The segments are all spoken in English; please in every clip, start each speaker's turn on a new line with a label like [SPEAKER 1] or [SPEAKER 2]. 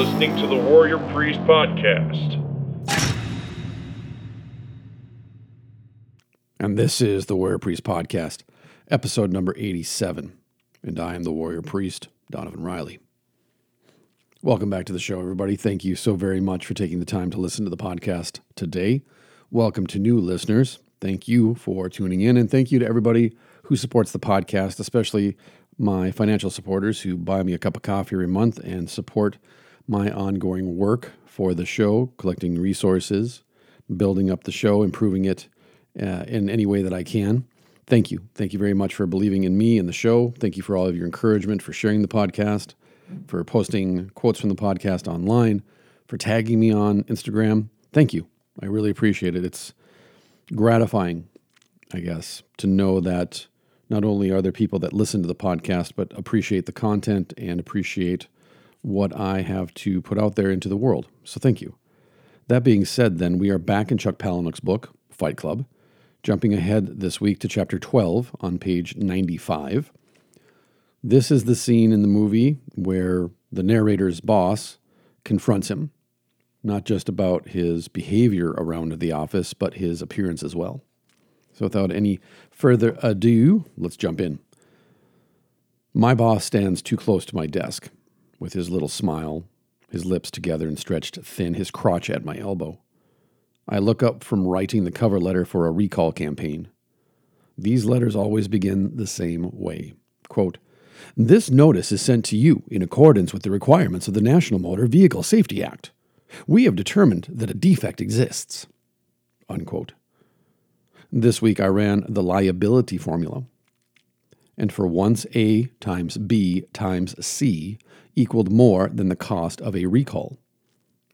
[SPEAKER 1] Listening to the Warrior Priest Podcast.
[SPEAKER 2] And this is the Warrior Priest Podcast, episode number 87. And I am the Warrior Priest, Donavon Riley. Welcome back to the show, everybody. Thank you so very much for taking the time to listen to the podcast today. Welcome to new listeners. Thank you for tuning in, and thank you to everybody who supports the podcast, especially my financial supporters who buy me a cup of coffee every month and support my ongoing work for the show, collecting resources, building up the show, improving it uh, in any way that I can. Thank you. Thank you very much for believing in me and the show. Thank you for all of your encouragement, for sharing the podcast, for posting quotes from the podcast online, for tagging me on Instagram. Thank you. I really appreciate it. It's gratifying, I guess, to know that not only are there people that listen to the podcast, but appreciate the content and appreciate what I have to put out there into the world. So thank you. That being said, then, we are back in Chuck Palahniuk's book, Fight Club, jumping ahead this week to chapter 12 on page 95. This is the scene in the movie where the narrator's boss confronts him, not just about his behavior around the office, but his appearance as well. So, without any further ado, let's jump in. My boss stands too close to my desk, with his little smile, his lips together and stretched thin, his crotch at my elbow. I look up from writing the cover letter for a recall campaign. These letters always begin the same way. Quote, this notice is sent to you in accordance with the requirements of the National Motor Vehicle Safety Act. We have determined that a defect exists. Unquote. This week I ran the liability formula. And for once A times B times C equaled more than the cost of a recall.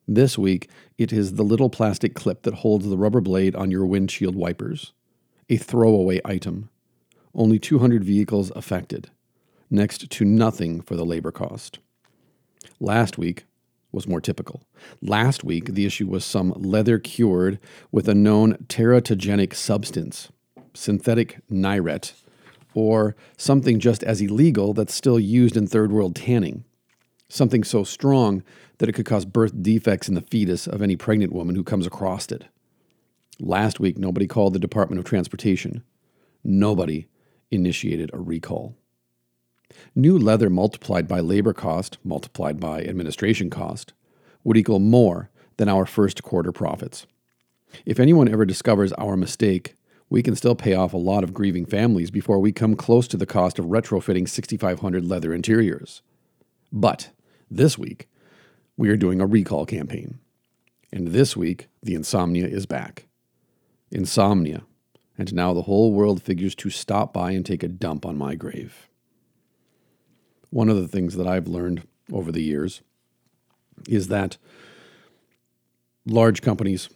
[SPEAKER 2] This week it is the little plastic clip that holds the rubber blade on your windshield wipers. A throwaway item. Only 200 vehicles affected. Next to nothing for the labor cost. Last week was more typical. Last week, the issue was some leather cured with a known teratogenic substance, synthetic nyrette, or something just as illegal that's still used in third world tanning. Something so strong that it could cause birth defects in the fetus of any pregnant woman who comes across it. Last week, nobody called the Department of Transportation. Nobody initiated a recall. New leather multiplied by labor cost, multiplied by administration cost, would equal more than our first quarter profits. If anyone ever discovers our mistake, we can still pay off a lot of grieving families before we come close to the cost of retrofitting 6,500 leather interiors. But this week, we are doing a recall campaign. And this week, the insomnia is back. Insomnia. And now the whole world figures to stop by and take a dump on my grave. One of the things that I've learned over the years is that large companies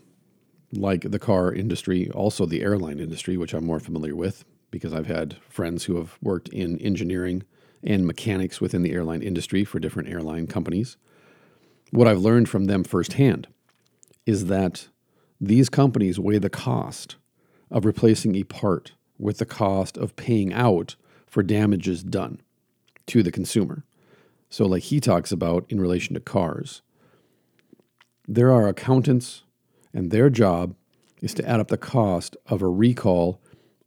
[SPEAKER 2] like the car industry, also the airline industry, which I'm more familiar with because I've had friends who have worked in engineering and mechanics within the airline industry for different airline companies. What I've learned from them firsthand is that these companies weigh the cost of replacing a part with the cost of paying out for damages done to the consumer. So, like he talks about in relation to cars, there are accountants, and their job is to add up the cost of a recall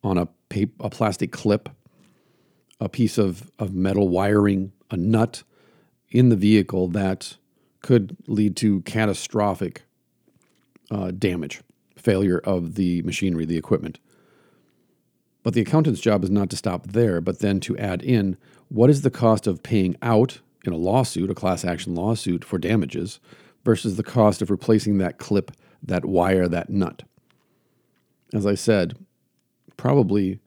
[SPEAKER 2] on a, paper, a plastic clip, a piece of, of metal wiring, a nut in the vehicle that could lead to catastrophic uh, damage, failure of the machinery, the equipment. But the accountant's job is not to stop there, but then to add in what is the cost of paying out in a lawsuit, a class action lawsuit for damages, versus the cost of replacing that clip, that wire, that nut. As I said, probably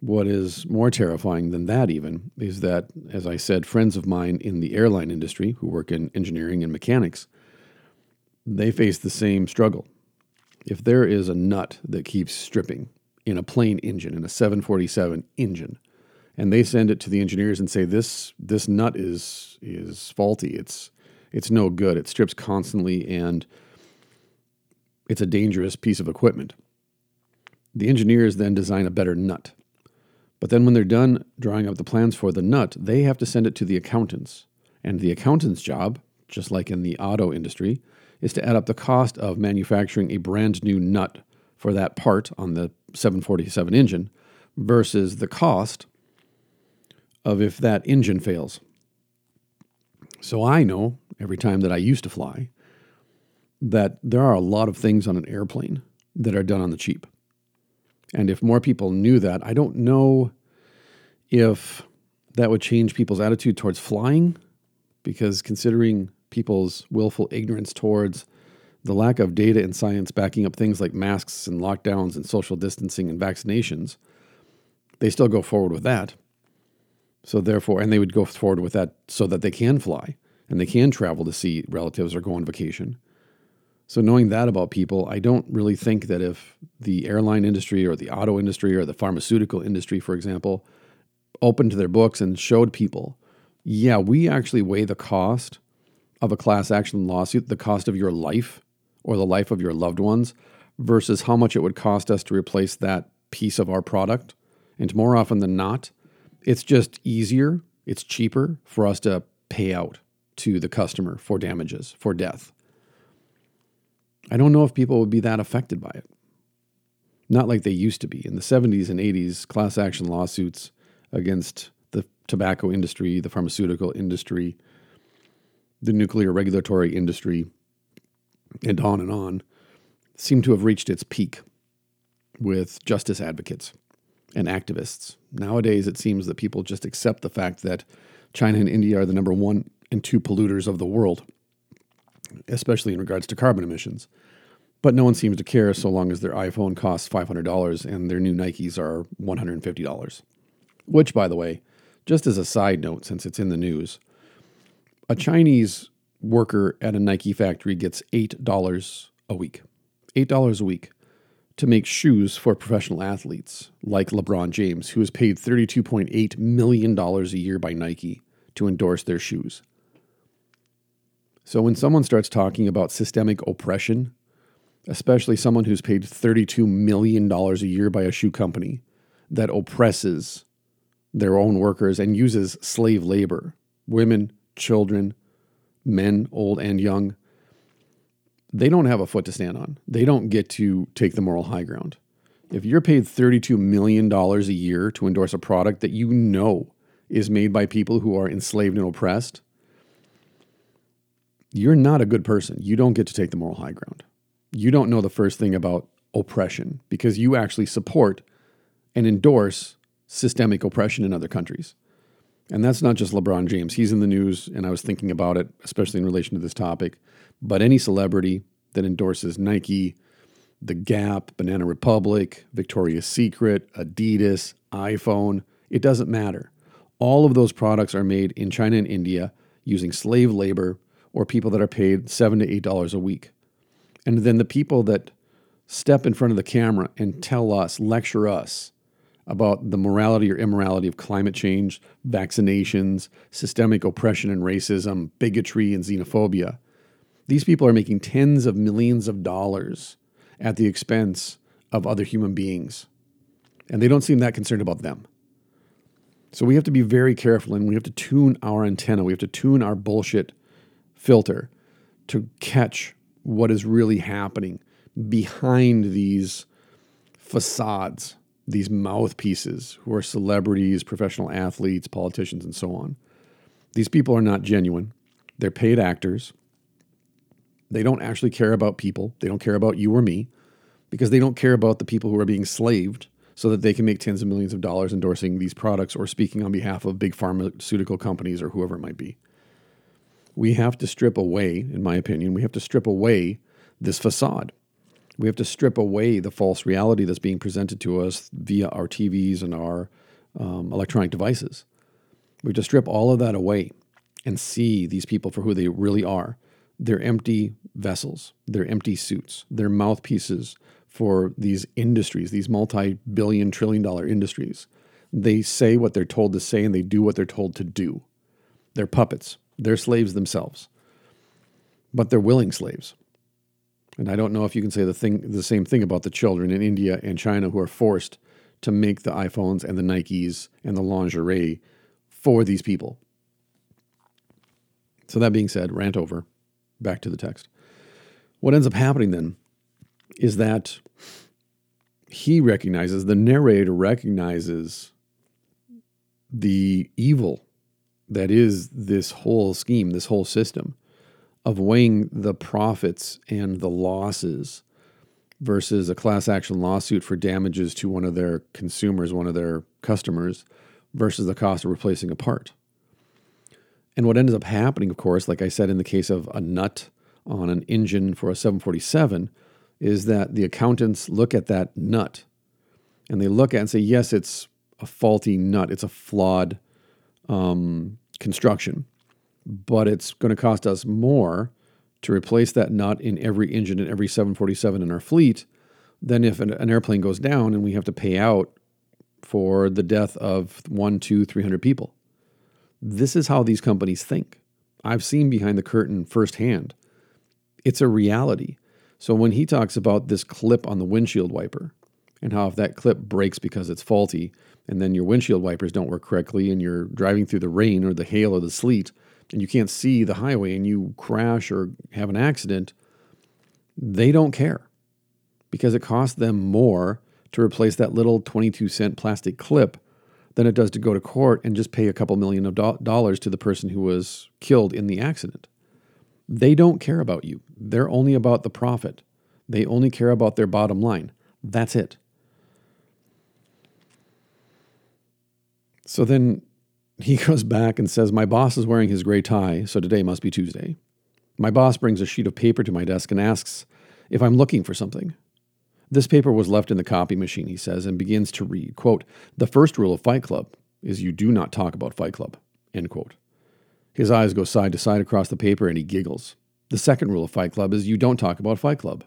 [SPEAKER 2] what is more terrifying than that, even, is that, as I said, friends of mine in the airline industry who work in engineering and mechanics, they face the same struggle. If there is a nut that keeps stripping in a plane engine, in a 747 engine, and they send it to the engineers and say this this nut is is faulty. It's it's no good. It strips constantly and it's a dangerous piece of equipment. The engineers then design a better nut. But then when they're done drawing up the plans for the nut, they have to send it to the accountants. And the accountant's job, just like in the auto industry, is to add up the cost of manufacturing a brand new nut for that part on the 747 engine versus the cost of if that engine fails. So I know every time that I used to fly that there are a lot of things on an airplane that are done on the cheap. And if more people knew that, I don't know if that would change people's attitude towards flying, because considering people's willful ignorance towards the lack of data and science backing up things like masks and lockdowns and social distancing and vaccinations, they still go forward with that. So, therefore, and they would go forward with that so that they can fly and they can travel to see relatives or go on vacation. So, knowing that about people, I don't really think that if the airline industry or the auto industry or the pharmaceutical industry, for example, opened their books and showed people, yeah, we actually weigh the cost of a class action lawsuit, the cost of your life or the life of your loved ones, versus how much it would cost us to replace that piece of our product. And more often than not, it's just easier, it's cheaper for us to pay out to the customer for damages, for death. I don't know if people would be that affected by it. Not like they used to be. In the 70s and 80s, class action lawsuits against the tobacco industry, the pharmaceutical industry, the nuclear regulatory industry, and on and on, seem to have reached its peak with justice advocates and activists. Nowadays, it seems that people just accept the fact that China and India are the number one and two polluters of the world, especially in regards to carbon emissions. But no one seems to care so long as their iPhone costs $500 and their new Nikes are $150. Which, by the way, just as a side note, since it's in the news, a Chinese worker at a Nike factory gets $8 a week. $8 a week to make shoes for professional athletes like LeBron James, who is paid $32.8 million a year by Nike to endorse their shoes. So when someone starts talking about systemic oppression, especially someone who's paid $32 million a year by a shoe company that oppresses their own workers and uses slave labor, women, children, men, old and young, they don't have a foot to stand on. They don't get to take the moral high ground. If you're paid $32 million a year to endorse a product that you know is made by people who are enslaved and oppressed, you're not a good person. You don't get to take the moral high ground. You don't know the first thing about oppression because you actually support and endorse systemic oppression in other countries. And that's not just LeBron James. He's in the news, and I was thinking about it, especially in relation to this topic. But any celebrity that endorses Nike, The Gap, Banana Republic, Victoria's Secret, Adidas, iPhone, it doesn't matter. All of those products are made in China and India using slave labor or people that are paid seven to eight dollars a week. And then the people that step in front of the camera and tell us, lecture us about the morality or immorality of climate change, vaccinations, systemic oppression and racism, bigotry and xenophobia. These people are making tens of millions of dollars at the expense of other human beings. And they don't seem that concerned about them. So we have to be very careful and we have to tune our antenna. We have to tune our bullshit filter to catch what is really happening behind these facades these mouthpieces who are celebrities, professional athletes, politicians, and so on. These people are not genuine. They're paid actors. They don't actually care about people. They don't care about you or me because they don't care about the people who are being slaved so that they can make tens of millions of dollars endorsing these products or speaking on behalf of big pharmaceutical companies or whoever it might be. We have to strip away, in my opinion, we have to strip away this facade. We have to strip away the false reality that's being presented to us via our TVs and our um, electronic devices. We have to strip all of that away and see these people for who they really are. They're empty vessels, they're empty suits, they're mouthpieces for these industries, these multi billion, trillion dollar industries. They say what they're told to say and they do what they're told to do. They're puppets, they're slaves themselves, but they're willing slaves. And I don't know if you can say the thing the same thing about the children in India and China who are forced to make the iPhones and the Nikes and the lingerie for these people. So, that being said, rant over. Back to the text. What ends up happening then is that he recognizes, the narrator recognizes the evil that is this whole scheme, this whole system of weighing the profits and the losses versus a class action lawsuit for damages to one of their consumers, one of their customers, versus the cost of replacing a part. And what ends up happening, of course, like I said in the case of a nut on an engine for a 747, is that the accountants look at that nut and they look at and say, yes, it's a faulty nut, it's a flawed um, construction, but it's going to cost us more to replace that nut in every engine in every 747 in our fleet than if an, an airplane goes down and we have to pay out for the death of one, two, three hundred people. This is how these companies think. I've seen behind the curtain firsthand. It's a reality. So when he talks about this clip on the windshield wiper and how if that clip breaks because it's faulty and then your windshield wipers don't work correctly and you're driving through the rain or the hail or the sleet and you can't see the highway and you crash or have an accident, they don't care because it costs them more to replace that little 22 cent plastic clip than it does to go to court and just pay a couple million of do- dollars to the person who was killed in the accident. They don't care about you. They're only about the profit. They only care about their bottom line. That's it. So then he goes back and says, My boss is wearing his gray tie, so today must be Tuesday. My boss brings a sheet of paper to my desk and asks if I'm looking for something. This paper was left in the copy machine, he says, and begins to read, quote, The first rule of Fight Club is you do not talk about Fight Club, end quote. His eyes go side to side across the paper and he giggles. The second rule of Fight Club is you don't talk about Fight Club.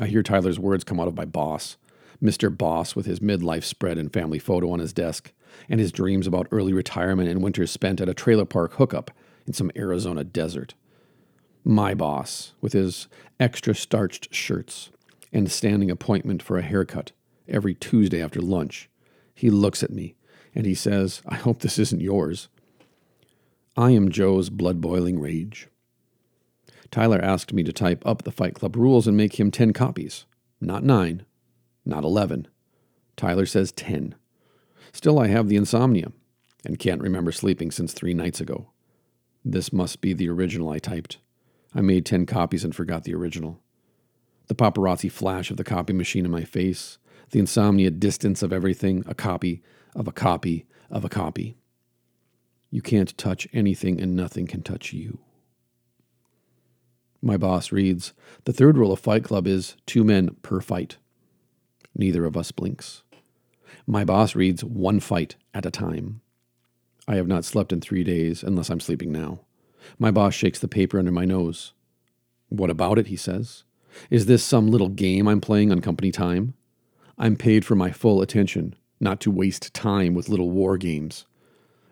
[SPEAKER 2] I hear Tyler's words come out of my boss, Mr. Boss, with his midlife spread and family photo on his desk, and his dreams about early retirement and winters spent at a trailer park hookup in some Arizona desert. My boss, with his extra starched shirts, and standing appointment for a haircut every Tuesday after lunch. He looks at me and he says, I hope this isn't yours. I am Joe's blood boiling rage. Tyler asked me to type up the Fight Club rules and make him 10 copies. Not 9, not 11. Tyler says 10. Still, I have the insomnia and can't remember sleeping since three nights ago. This must be the original I typed. I made 10 copies and forgot the original the paparazzi flash of the copy machine in my face, the insomnia distance of everything, a copy of a copy of a copy. You can't touch anything and nothing can touch you. My boss reads The third rule of Fight Club is two men per fight. Neither of us blinks. My boss reads one fight at a time. I have not slept in three days unless I'm sleeping now. My boss shakes the paper under my nose. What about it? he says. Is this some little game I'm playing on company time? I'm paid for my full attention, not to waste time with little war games.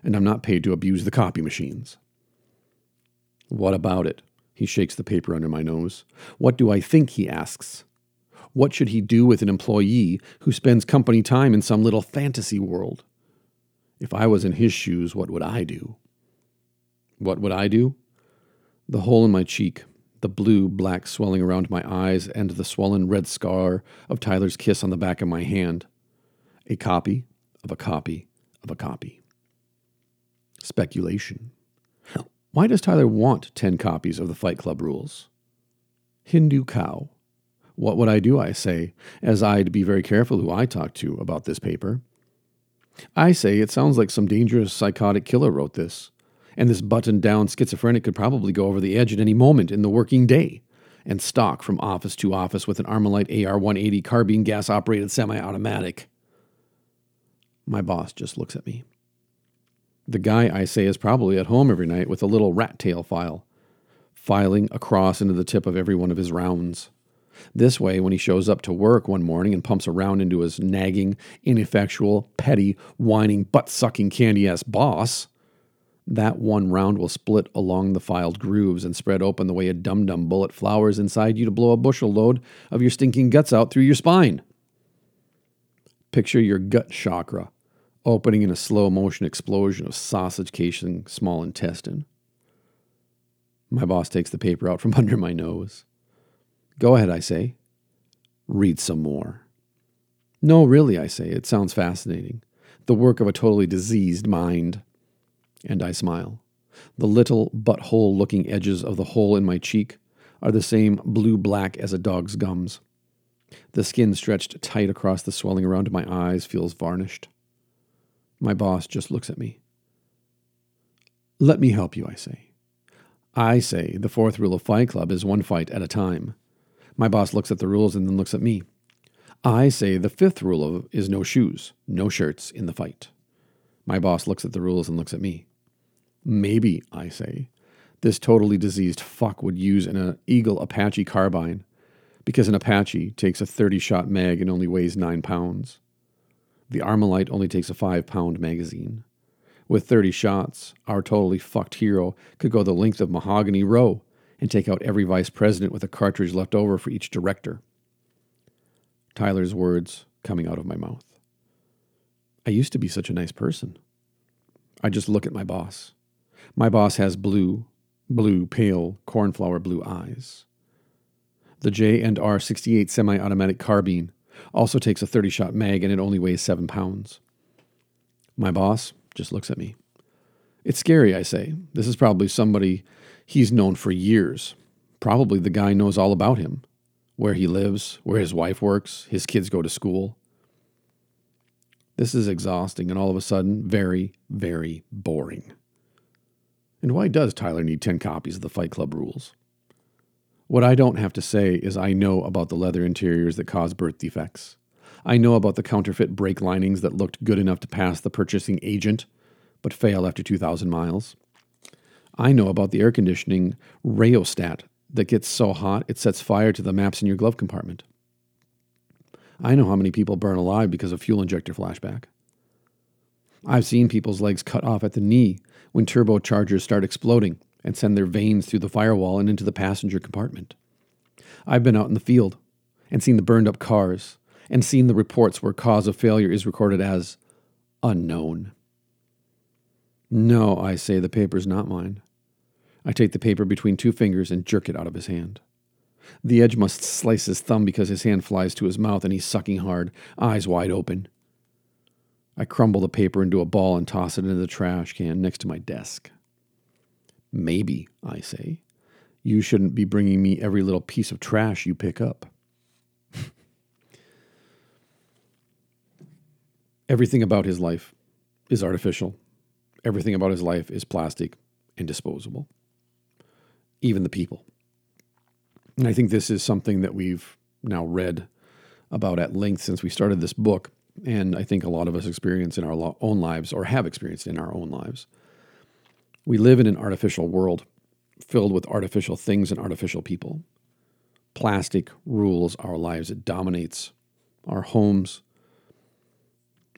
[SPEAKER 2] And I'm not paid to abuse the copy machines. What about it? He shakes the paper under my nose. What do I think? He asks. What should he do with an employee who spends company time in some little fantasy world? If I was in his shoes, what would I do? What would I do? The hole in my cheek, the blue black swelling around my eyes, and the swollen red scar of Tyler's kiss on the back of my hand. A copy of a copy of a copy. Speculation. Why does Tyler want 10 copies of the Fight Club rules? Hindu cow. What would I do, I say, as I'd be very careful who I talk to about this paper? I say it sounds like some dangerous psychotic killer wrote this and this buttoned down schizophrenic could probably go over the edge at any moment in the working day and stalk from office to office with an Armalite AR 180 carbine gas operated semi automatic. My boss just looks at me. The guy, I say, is probably at home every night with a little rat tail file, filing across into the tip of every one of his rounds. This way, when he shows up to work one morning and pumps a round into his nagging, ineffectual, petty, whining, butt sucking candy ass boss, that one round will split along the filed grooves and spread open the way a dum dum bullet flowers inside you to blow a bushel load of your stinking guts out through your spine. Picture your gut chakra opening in a slow motion explosion of sausage casing small intestine. My boss takes the paper out from under my nose. Go ahead, I say. Read some more. No, really, I say. It sounds fascinating. The work of a totally diseased mind. And I smile. The little butthole looking edges of the hole in my cheek are the same blue black as a dog's gums. The skin stretched tight across the swelling around my eyes feels varnished. My boss just looks at me. Let me help you, I say. I say the fourth rule of Fight Club is one fight at a time. My boss looks at the rules and then looks at me. I say the fifth rule of, is no shoes, no shirts in the fight. My boss looks at the rules and looks at me. Maybe, I say, this totally diseased fuck would use an uh, Eagle Apache carbine because an Apache takes a 30 shot mag and only weighs 9 pounds. The Armalite only takes a 5 pound magazine. With 30 shots, our totally fucked hero could go the length of Mahogany Row and take out every vice president with a cartridge left over for each director. Tyler's words coming out of my mouth. I used to be such a nice person. I just look at my boss. My boss has blue, blue, pale, cornflower blue eyes. The J and R 68 semi-automatic carbine also takes a 30-shot mag and it only weighs 7 pounds. My boss just looks at me. It's scary, I say. This is probably somebody he's known for years. Probably the guy knows all about him where he lives, where his wife works, his kids go to school. This is exhausting and all of a sudden very, very boring. And why does Tyler need 10 copies of the Fight Club rules? What I don't have to say is I know about the leather interiors that cause birth defects. I know about the counterfeit brake linings that looked good enough to pass the purchasing agent, but fail after 2,000 miles. I know about the air conditioning rheostat that gets so hot it sets fire to the maps in your glove compartment. I know how many people burn alive because of fuel injector flashback. I've seen people's legs cut off at the knee when turbochargers start exploding and send their vanes through the firewall and into the passenger compartment. I've been out in the field and seen the burned up cars and seen the reports where cause of failure is recorded as unknown. No, I say, the paper's not mine. I take the paper between two fingers and jerk it out of his hand. The edge must slice his thumb because his hand flies to his mouth and he's sucking hard, eyes wide open. I crumble the paper into a ball and toss it into the trash can next to my desk. Maybe, I say, you shouldn't be bringing me every little piece of trash you pick up. Everything about his life is artificial. Everything about his life is plastic and disposable. Even the people. And I think this is something that we've now read about at length since we started this book. And I think a lot of us experience in our own lives or have experienced in our own lives. We live in an artificial world filled with artificial things and artificial people. Plastic rules our lives, it dominates our homes,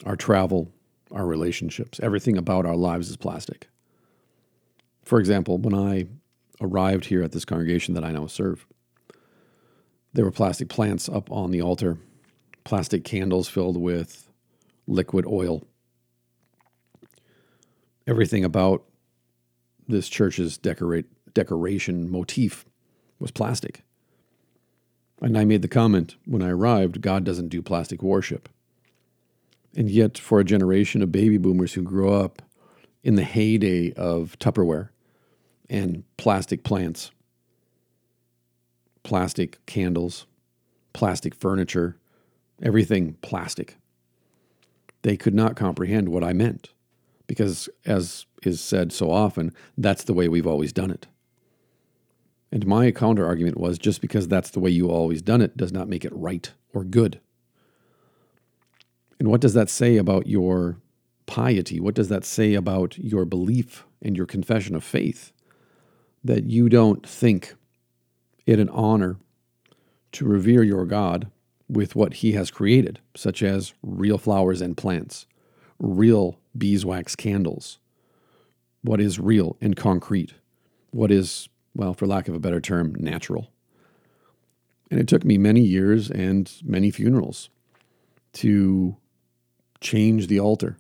[SPEAKER 2] our travel, our relationships. Everything about our lives is plastic. For example, when I arrived here at this congregation that I now serve, there were plastic plants up on the altar, plastic candles filled with liquid oil. Everything about this church's decorate, decoration motif was plastic. And I made the comment when I arrived God doesn't do plastic worship. And yet, for a generation of baby boomers who grew up in the heyday of Tupperware and plastic plants, plastic candles, plastic furniture, everything plastic, they could not comprehend what I meant. Because, as is said so often, that's the way we've always done it. And my counter argument was just because that's the way you always done it does not make it right or good. And what does that say about your piety? What does that say about your belief and your confession of faith? That you don't think it an honor to revere your God with what he has created, such as real flowers and plants, real beeswax candles, what is real and concrete, what is, well, for lack of a better term, natural. And it took me many years and many funerals to change the altar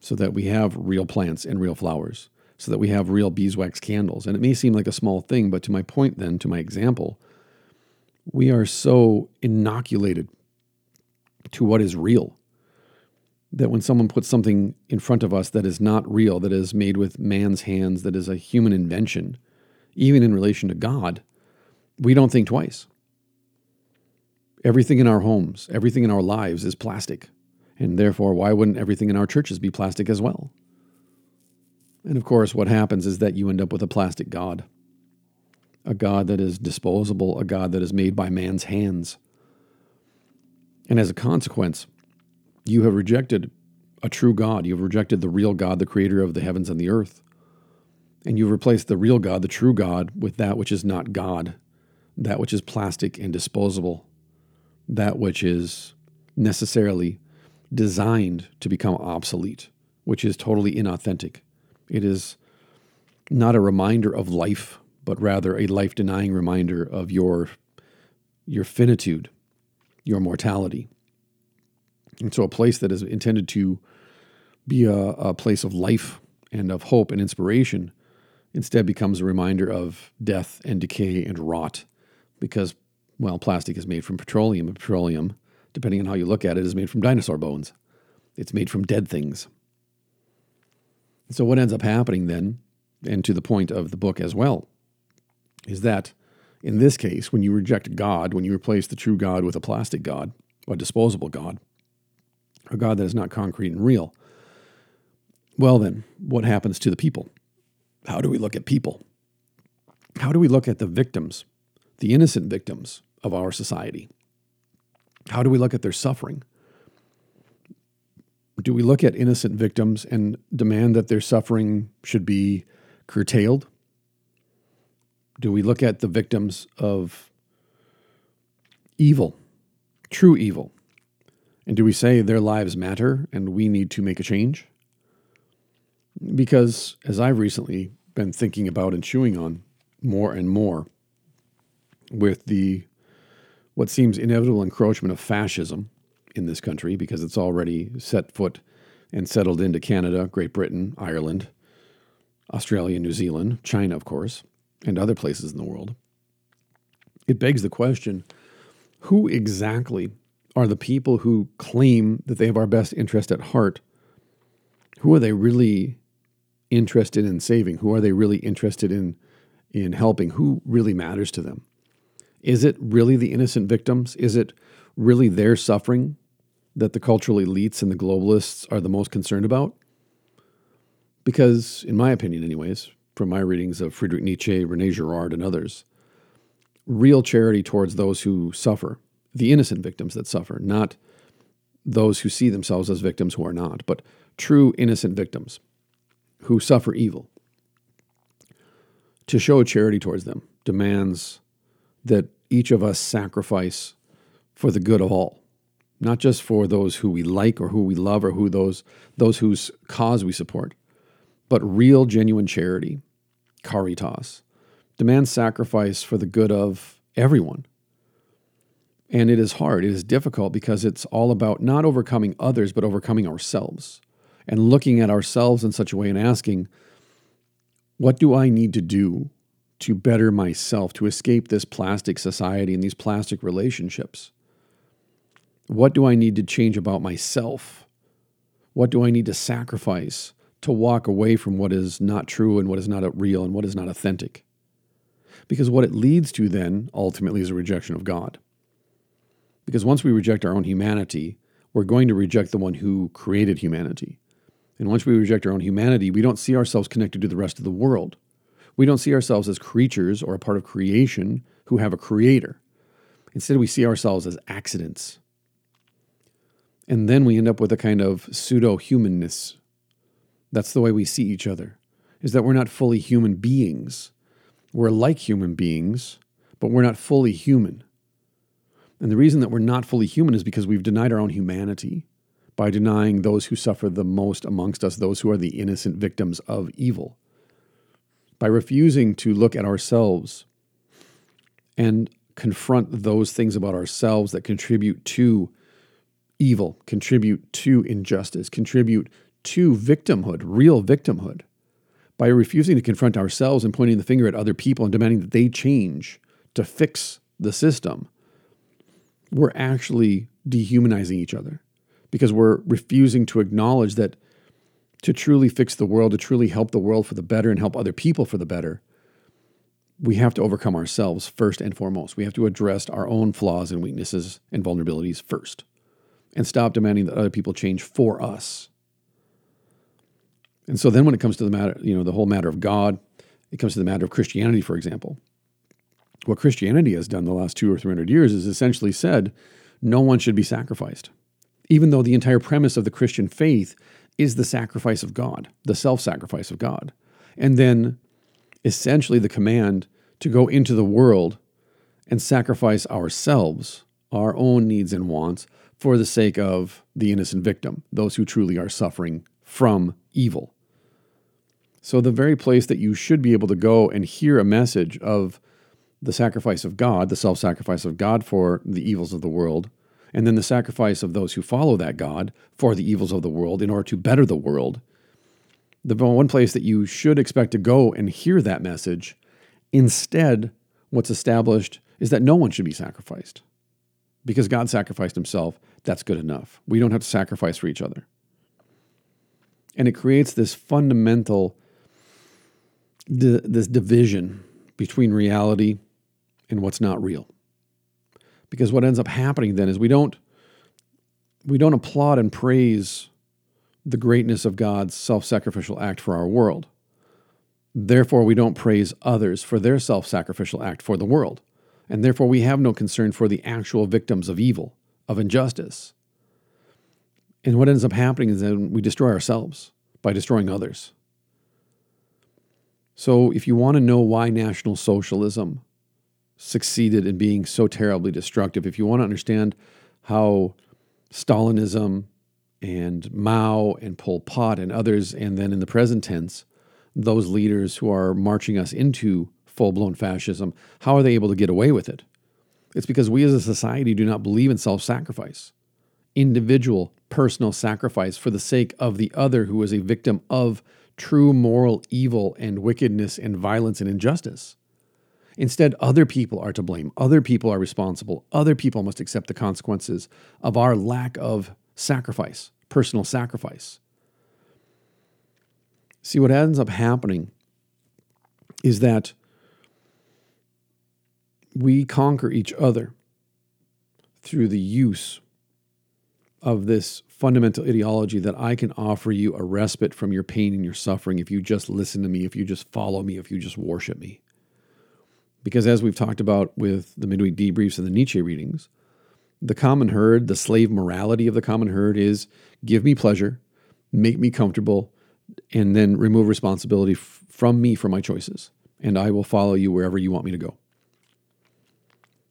[SPEAKER 2] so that we have real plants and real flowers, so that we have real beeswax candles. And it may seem like a small thing, but to my point, then, to my example, we are so inoculated to what is real that when someone puts something in front of us that is not real, that is made with man's hands, that is a human invention, even in relation to God, we don't think twice. Everything in our homes, everything in our lives is plastic. And therefore, why wouldn't everything in our churches be plastic as well? And of course, what happens is that you end up with a plastic God, a God that is disposable, a God that is made by man's hands. And as a consequence, you have rejected a true God. You have rejected the real God, the creator of the heavens and the earth. And you've replaced the real God, the true God, with that which is not God, that which is plastic and disposable, that which is necessarily designed to become obsolete, which is totally inauthentic. It is not a reminder of life, but rather a life denying reminder of your, your finitude, your mortality. And so, a place that is intended to be a, a place of life and of hope and inspiration instead becomes a reminder of death and decay and rot because, well, plastic is made from petroleum, petroleum, depending on how you look at it, is made from dinosaur bones. It's made from dead things. So, what ends up happening then, and to the point of the book as well, is that in this case, when you reject God, when you replace the true God with a plastic God, a disposable God, a God that is not concrete and real, well, then, what happens to the people? How do we look at people? How do we look at the victims, the innocent victims of our society? How do we look at their suffering? Do we look at innocent victims and demand that their suffering should be curtailed? Do we look at the victims of evil, true evil, and do we say their lives matter and we need to make a change? Because as I've recently been thinking about and chewing on more and more with the what seems inevitable encroachment of fascism in this country because it's already set foot and settled into Canada, Great Britain, Ireland, Australia, New Zealand, China, of course, and other places in the world. It begs the question who exactly are the people who claim that they have our best interest at heart? Who are they really interested in saving? Who are they really interested in in helping? Who really matters to them? Is it really the innocent victims? Is it really their suffering that the cultural elites and the globalists are the most concerned about? Because, in my opinion, anyways, from my readings of Friedrich Nietzsche, Rene Girard, and others, real charity towards those who suffer, the innocent victims that suffer, not those who see themselves as victims who are not, but true innocent victims who suffer evil. To show charity towards them demands that each of us sacrifice for the good of all, not just for those who we like or who we love or who those those whose cause we support, but real genuine charity, caritas, demands sacrifice for the good of everyone. And it is hard, it is difficult because it's all about not overcoming others, but overcoming ourselves and looking at ourselves in such a way and asking, what do I need to do to better myself, to escape this plastic society and these plastic relationships? What do I need to change about myself? What do I need to sacrifice to walk away from what is not true and what is not real and what is not authentic? Because what it leads to then ultimately is a rejection of God. Because once we reject our own humanity, we're going to reject the one who created humanity. And once we reject our own humanity, we don't see ourselves connected to the rest of the world. We don't see ourselves as creatures or a part of creation who have a creator. Instead, we see ourselves as accidents. And then we end up with a kind of pseudo humanness. That's the way we see each other, is that we're not fully human beings. We're like human beings, but we're not fully human. And the reason that we're not fully human is because we've denied our own humanity by denying those who suffer the most amongst us, those who are the innocent victims of evil, by refusing to look at ourselves and confront those things about ourselves that contribute to evil, contribute to injustice, contribute to victimhood, real victimhood, by refusing to confront ourselves and pointing the finger at other people and demanding that they change to fix the system, we're actually dehumanizing each other because we're refusing to acknowledge that to truly fix the world, to truly help the world for the better and help other people for the better, we have to overcome ourselves first and foremost. We have to address our own flaws and weaknesses and vulnerabilities first and stop demanding that other people change for us. And so then when it comes to the matter, you know, the whole matter of God, it comes to the matter of Christianity, for example. What Christianity has done the last two or three hundred years is essentially said no one should be sacrificed. Even though the entire premise of the Christian faith is the sacrifice of God, the self sacrifice of God. And then essentially the command to go into the world and sacrifice ourselves, our own needs and wants, for the sake of the innocent victim, those who truly are suffering from evil. So, the very place that you should be able to go and hear a message of the sacrifice of God, the self sacrifice of God for the evils of the world, and then the sacrifice of those who follow that God for the evils of the world in order to better the world, the one place that you should expect to go and hear that message, instead, what's established is that no one should be sacrificed. Because God sacrificed himself, that's good enough. We don't have to sacrifice for each other. And it creates this fundamental this division between reality and what's not real. Because what ends up happening then is we don't we don't applaud and praise the greatness of God's self-sacrificial act for our world. Therefore, we don't praise others for their self-sacrificial act for the world. And therefore, we have no concern for the actual victims of evil, of injustice. And what ends up happening is that we destroy ourselves by destroying others. So, if you want to know why National Socialism succeeded in being so terribly destructive, if you want to understand how Stalinism and Mao and Pol Pot and others, and then in the present tense, those leaders who are marching us into full blown fascism, how are they able to get away with it? It's because we as a society do not believe in self sacrifice, individual, personal sacrifice for the sake of the other who is a victim of true moral evil and wickedness and violence and injustice. Instead, other people are to blame. Other people are responsible. Other people must accept the consequences of our lack of sacrifice, personal sacrifice. See, what ends up happening is that we conquer each other through the use of this fundamental ideology that I can offer you a respite from your pain and your suffering if you just listen to me, if you just follow me, if you just worship me. Because as we've talked about with the midweek debriefs and the Nietzsche readings, the common herd, the slave morality of the common herd is give me pleasure, make me comfortable, and then remove responsibility f- from me for my choices. And I will follow you wherever you want me to go.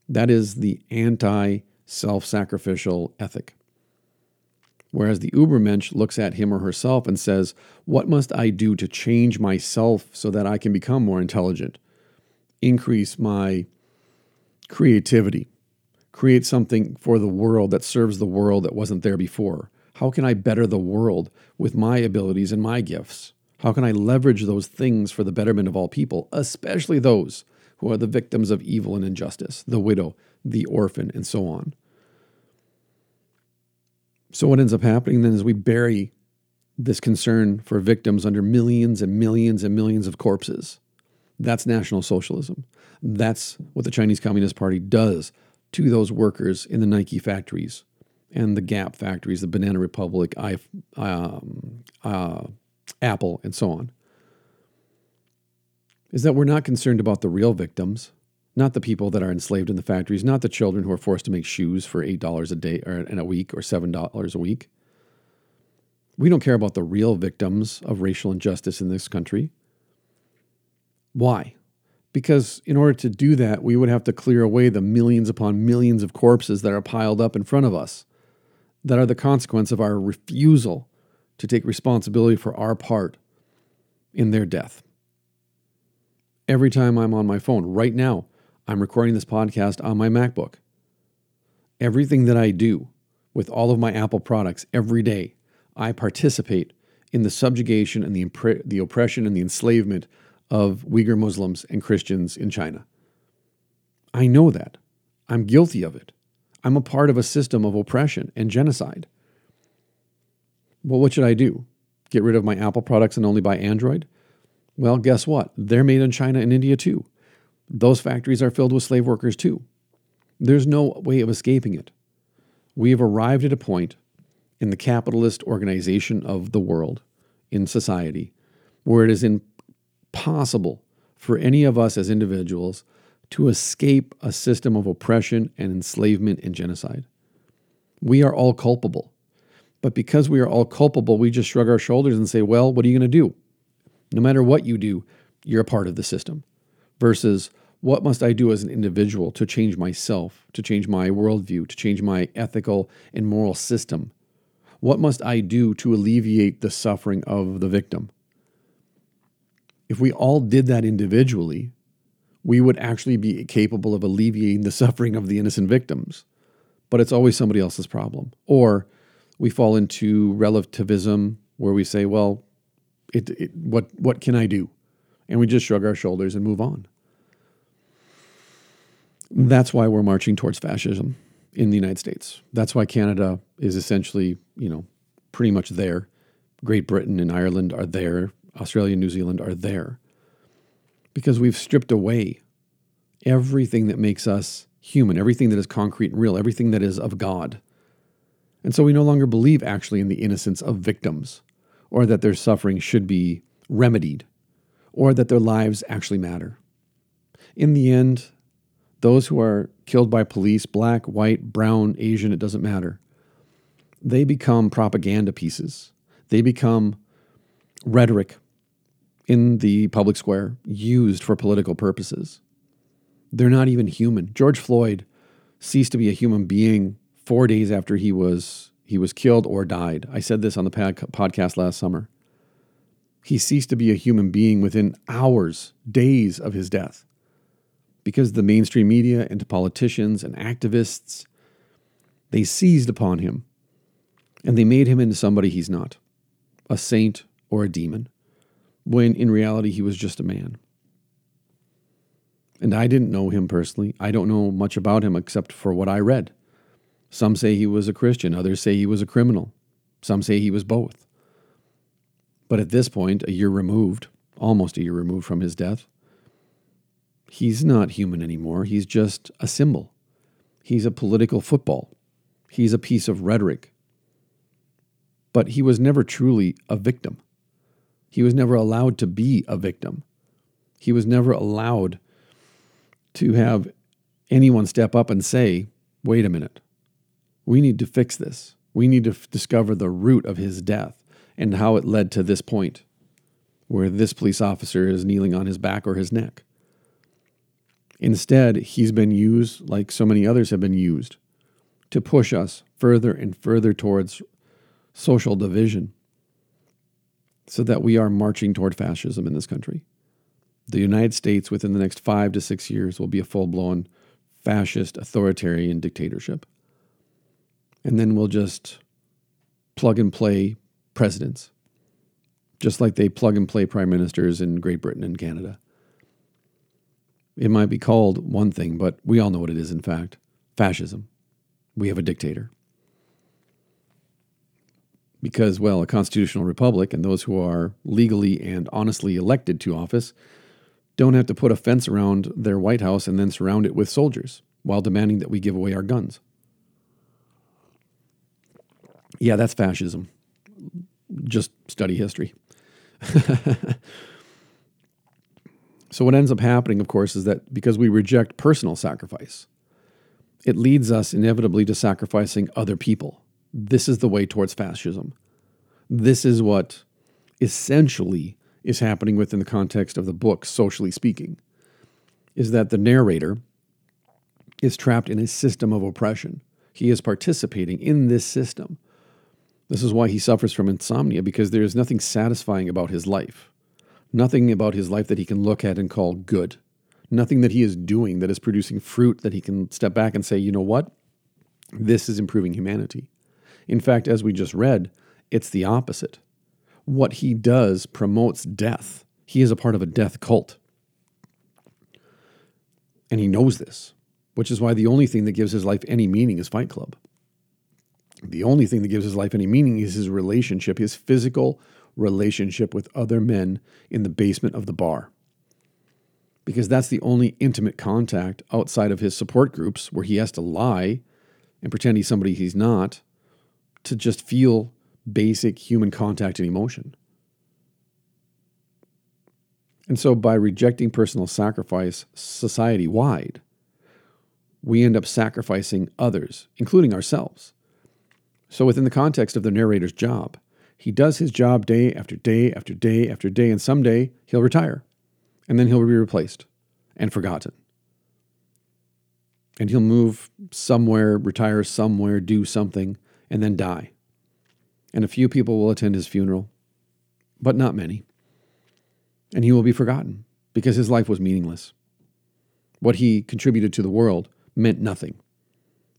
[SPEAKER 2] That is the anti self sacrificial ethic. Whereas the Ubermensch looks at him or herself and says, What must I do to change myself so that I can become more intelligent, increase my creativity, create something for the world that serves the world that wasn't there before? How can I better the world with my abilities and my gifts? How can I leverage those things for the betterment of all people, especially those who are the victims of evil and injustice, the widow, the orphan, and so on? So, what ends up happening then is we bury this concern for victims under millions and millions and millions of corpses. That's National Socialism. That's what the Chinese Communist Party does to those workers in the Nike factories and the Gap factories, the Banana Republic, I, um, uh, Apple, and so on. Is that we're not concerned about the real victims not the people that are enslaved in the factories, not the children who are forced to make shoes for $8 a day or in a week or $7 a week. We don't care about the real victims of racial injustice in this country. Why? Because in order to do that, we would have to clear away the millions upon millions of corpses that are piled up in front of us, that are the consequence of our refusal to take responsibility for our part in their death. Every time I'm on my phone, right now, I'm recording this podcast on my MacBook. Everything that I do with all of my Apple products every day, I participate in the subjugation and the, impre- the oppression and the enslavement of Uyghur Muslims and Christians in China. I know that. I'm guilty of it. I'm a part of a system of oppression and genocide. Well, what should I do? Get rid of my Apple products and only buy Android? Well, guess what? They're made in China and India too. Those factories are filled with slave workers too. There's no way of escaping it. We have arrived at a point in the capitalist organization of the world, in society, where it is impossible for any of us as individuals to escape a system of oppression and enslavement and genocide. We are all culpable. But because we are all culpable, we just shrug our shoulders and say, well, what are you going to do? No matter what you do, you're a part of the system. Versus, what must I do as an individual to change myself, to change my worldview, to change my ethical and moral system? What must I do to alleviate the suffering of the victim? If we all did that individually, we would actually be capable of alleviating the suffering of the innocent victims. But it's always somebody else's problem. Or we fall into relativism where we say, well, it, it, what, what can I do? And we just shrug our shoulders and move on. That's why we're marching towards fascism in the United States. That's why Canada is essentially, you know, pretty much there. Great Britain and Ireland are there. Australia and New Zealand are there. Because we've stripped away everything that makes us human, everything that is concrete and real, everything that is of God. And so we no longer believe actually in the innocence of victims or that their suffering should be remedied or that their lives actually matter. In the end, those who are killed by police, black, white, brown, Asian, it doesn't matter, they become propaganda pieces. They become rhetoric in the public square used for political purposes. They're not even human. George Floyd ceased to be a human being four days after he was he was killed or died. I said this on the podcast last summer. He ceased to be a human being within hours, days of his death, because the mainstream media and politicians and activists they seized upon him and they made him into somebody he's not, a saint or a demon, when in reality he was just a man. And I didn't know him personally. I don't know much about him except for what I read. Some say he was a Christian, others say he was a criminal, some say he was both. But at this point, a year removed, almost a year removed from his death, he's not human anymore. He's just a symbol. He's a political football. He's a piece of rhetoric. But he was never truly a victim. He was never allowed to be a victim. He was never allowed to have anyone step up and say, wait a minute, we need to fix this. We need to f- discover the root of his death and how it led to this point where this police officer is kneeling on his back or his neck. Instead, he's been used, like so many others have been used, to push us further and further towards social division so that we are marching toward fascism in this country. The United States, within the next five to six years, will be a full blown fascist authoritarian dictatorship. And then we'll just plug and play presidents, just like they plug and play prime ministers in Great Britain and Canada. It might be called one thing, but we all know what it is, in fact fascism. We have a dictator. Because, well, a constitutional republic and those who are legally and honestly elected to office don't have to put a fence around their White House and then surround it with soldiers while demanding that we give away our guns. Yeah, that's fascism. Just study history. so, what ends up happening, of course, is that because we reject personal sacrifice, it leads us inevitably to sacrificing other people. This is the way towards fascism. This is what essentially is happening within the context of the book, socially speaking, is that the narrator is trapped in a system of oppression. He is participating in this system. This is why he suffers from insomnia, because there is nothing satisfying about his life. Nothing about his life that he can look at and call good. Nothing that he is doing that is producing fruit that he can step back and say, you know what? This is improving humanity. In fact, as we just read, it's the opposite. what he does promotes death. He is a part of a death cult. And he knows this, which is why the only thing that gives his life any meaning is Fight Club. The only thing that gives his life any meaning is his relationship, his physical relationship with other men in the basement of the bar. Because that's the only intimate contact outside of his support groups where he has to lie and pretend he's somebody he's not to just feel basic human contact and emotion. And so, by rejecting personal sacrifice society wide, we end up sacrificing others, including ourselves. So, within the context of the narrator's job, he does his job day after day after day after day, and someday he'll retire, and then he'll be replaced and forgotten. And he'll move somewhere, retire somewhere, do something, and then die. And a few people will attend his funeral, but not many. And he will be forgotten because his life was meaningless. What he contributed to the world meant nothing.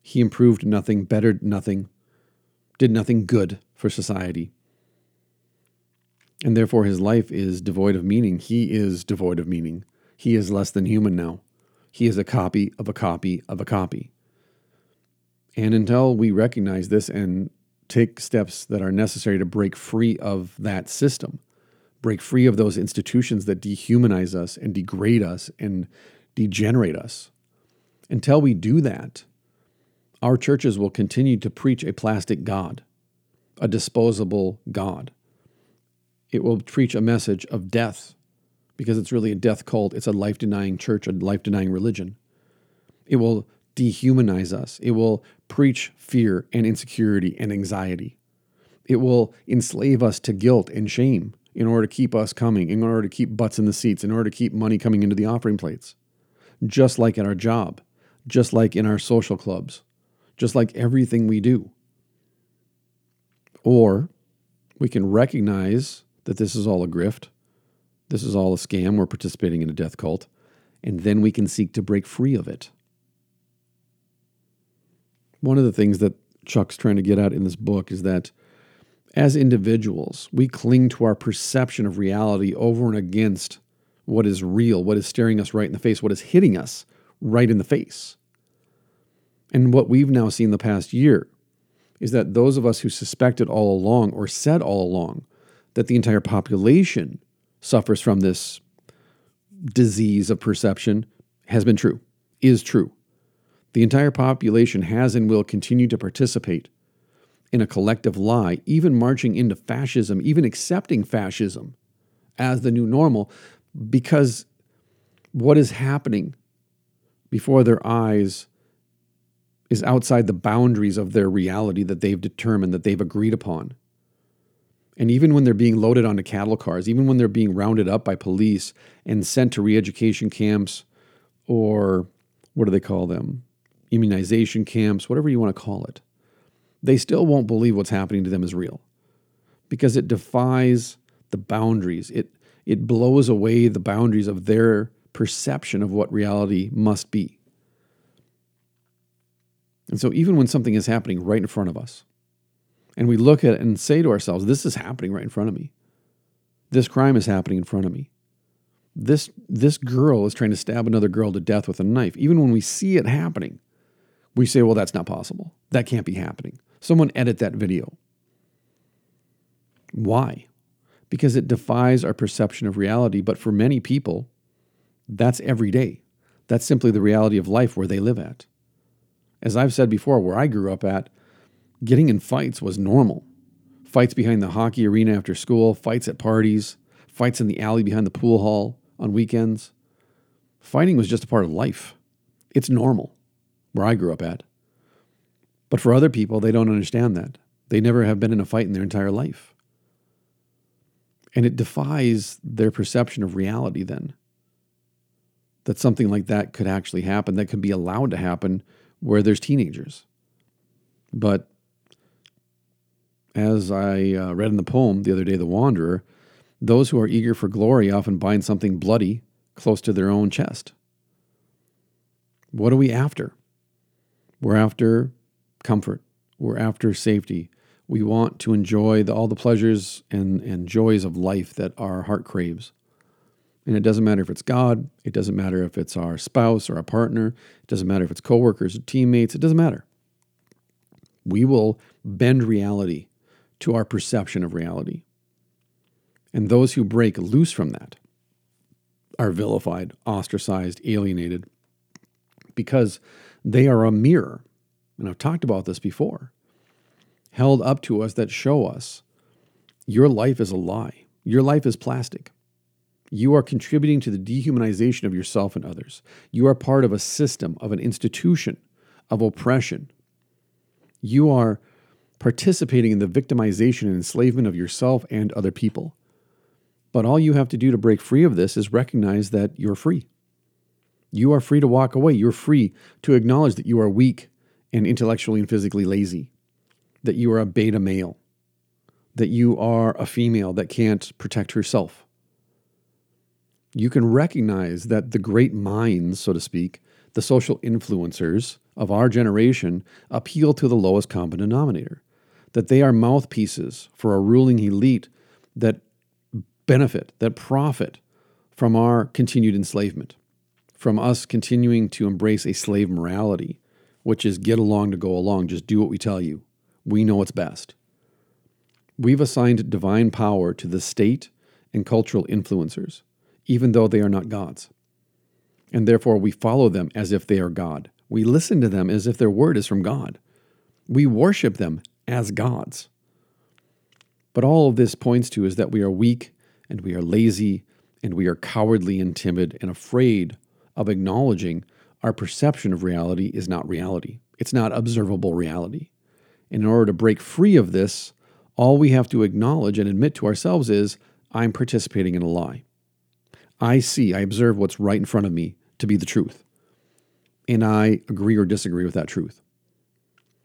[SPEAKER 2] He improved nothing, bettered nothing, did nothing good for society. And therefore, his life is devoid of meaning. He is devoid of meaning. He is less than human now. He is a copy of a copy of a copy. And until we recognize this and take steps that are necessary to break free of that system, break free of those institutions that dehumanize us and degrade us and degenerate us, until we do that, our churches will continue to preach a plastic God, a disposable God. It will preach a message of death because it's really a death cult. It's a life denying church, a life denying religion. It will dehumanize us. It will preach fear and insecurity and anxiety. It will enslave us to guilt and shame in order to keep us coming, in order to keep butts in the seats, in order to keep money coming into the offering plates. Just like in our job, just like in our social clubs, just like everything we do. Or we can recognize that this is all a grift, this is all a scam, we're participating in a death cult, and then we can seek to break free of it. One of the things that Chuck's trying to get at in this book is that as individuals, we cling to our perception of reality over and against what is real, what is staring us right in the face, what is hitting us right in the face. And what we've now seen the past year is that those of us who suspected all along or said all along that the entire population suffers from this disease of perception has been true, is true. The entire population has and will continue to participate in a collective lie, even marching into fascism, even accepting fascism as the new normal, because what is happening before their eyes is outside the boundaries of their reality that they've determined, that they've agreed upon. And even when they're being loaded onto cattle cars, even when they're being rounded up by police and sent to re education camps or what do they call them? Immunization camps, whatever you want to call it, they still won't believe what's happening to them is real because it defies the boundaries. It, it blows away the boundaries of their perception of what reality must be. And so, even when something is happening right in front of us, and we look at it and say to ourselves, This is happening right in front of me. This crime is happening in front of me. This, this girl is trying to stab another girl to death with a knife. Even when we see it happening, we say, Well, that's not possible. That can't be happening. Someone edit that video. Why? Because it defies our perception of reality. But for many people, that's every day. That's simply the reality of life where they live at. As I've said before, where I grew up at, getting in fights was normal. Fights behind the hockey arena after school, fights at parties, fights in the alley behind the pool hall on weekends. Fighting was just a part of life. It's normal where I grew up at. But for other people, they don't understand that. They never have been in a fight in their entire life. And it defies their perception of reality then. That something like that could actually happen, that could be allowed to happen where there's teenagers. But as I uh, read in the poem the other day, The Wanderer, those who are eager for glory often bind something bloody close to their own chest. What are we after? We're after comfort. We're after safety. We want to enjoy the, all the pleasures and, and joys of life that our heart craves. And it doesn't matter if it's God, it doesn't matter if it's our spouse or our partner, it doesn't matter if it's coworkers or teammates, it doesn't matter. We will bend reality to our perception of reality. And those who break loose from that are vilified, ostracized, alienated, because they are a mirror. And I've talked about this before, held up to us that show us your life is a lie, your life is plastic. You are contributing to the dehumanization of yourself and others. You are part of a system, of an institution of oppression. You are participating in the victimization and enslavement of yourself and other people. But all you have to do to break free of this is recognize that you're free. You are free to walk away. You're free to acknowledge that you are weak and intellectually and physically lazy, that you are a beta male, that you are a female that can't protect herself you can recognize that the great minds, so to speak, the social influencers of our generation appeal to the lowest common denominator, that they are mouthpieces for a ruling elite that benefit, that profit from our continued enslavement, from us continuing to embrace a slave morality, which is get along to go along, just do what we tell you. We know what's best. We've assigned divine power to the state and cultural influencers even though they are not gods. And therefore, we follow them as if they are God. We listen to them as if their word is from God. We worship them as gods. But all of this points to is that we are weak and we are lazy and we are cowardly and timid and afraid of acknowledging our perception of reality is not reality. It's not observable reality. And in order to break free of this, all we have to acknowledge and admit to ourselves is I'm participating in a lie. I see, I observe what's right in front of me to be the truth. And I agree or disagree with that truth.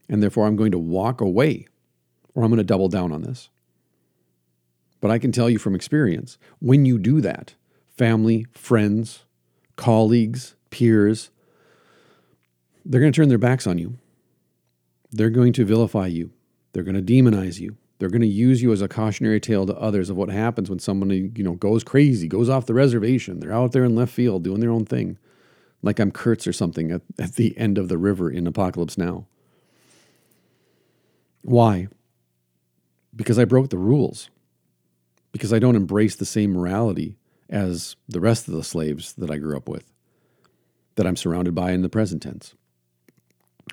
[SPEAKER 2] And therefore, I'm going to walk away or I'm going to double down on this. But I can tell you from experience when you do that, family, friends, colleagues, peers, they're going to turn their backs on you. They're going to vilify you. They're going to demonize you. They're going to use you as a cautionary tale to others of what happens when somebody, you know, goes crazy, goes off the reservation. They're out there in left field doing their own thing. Like I'm Kurtz or something at, at the end of the river in Apocalypse Now. Why? Because I broke the rules. Because I don't embrace the same morality as the rest of the slaves that I grew up with, that I'm surrounded by in the present tense.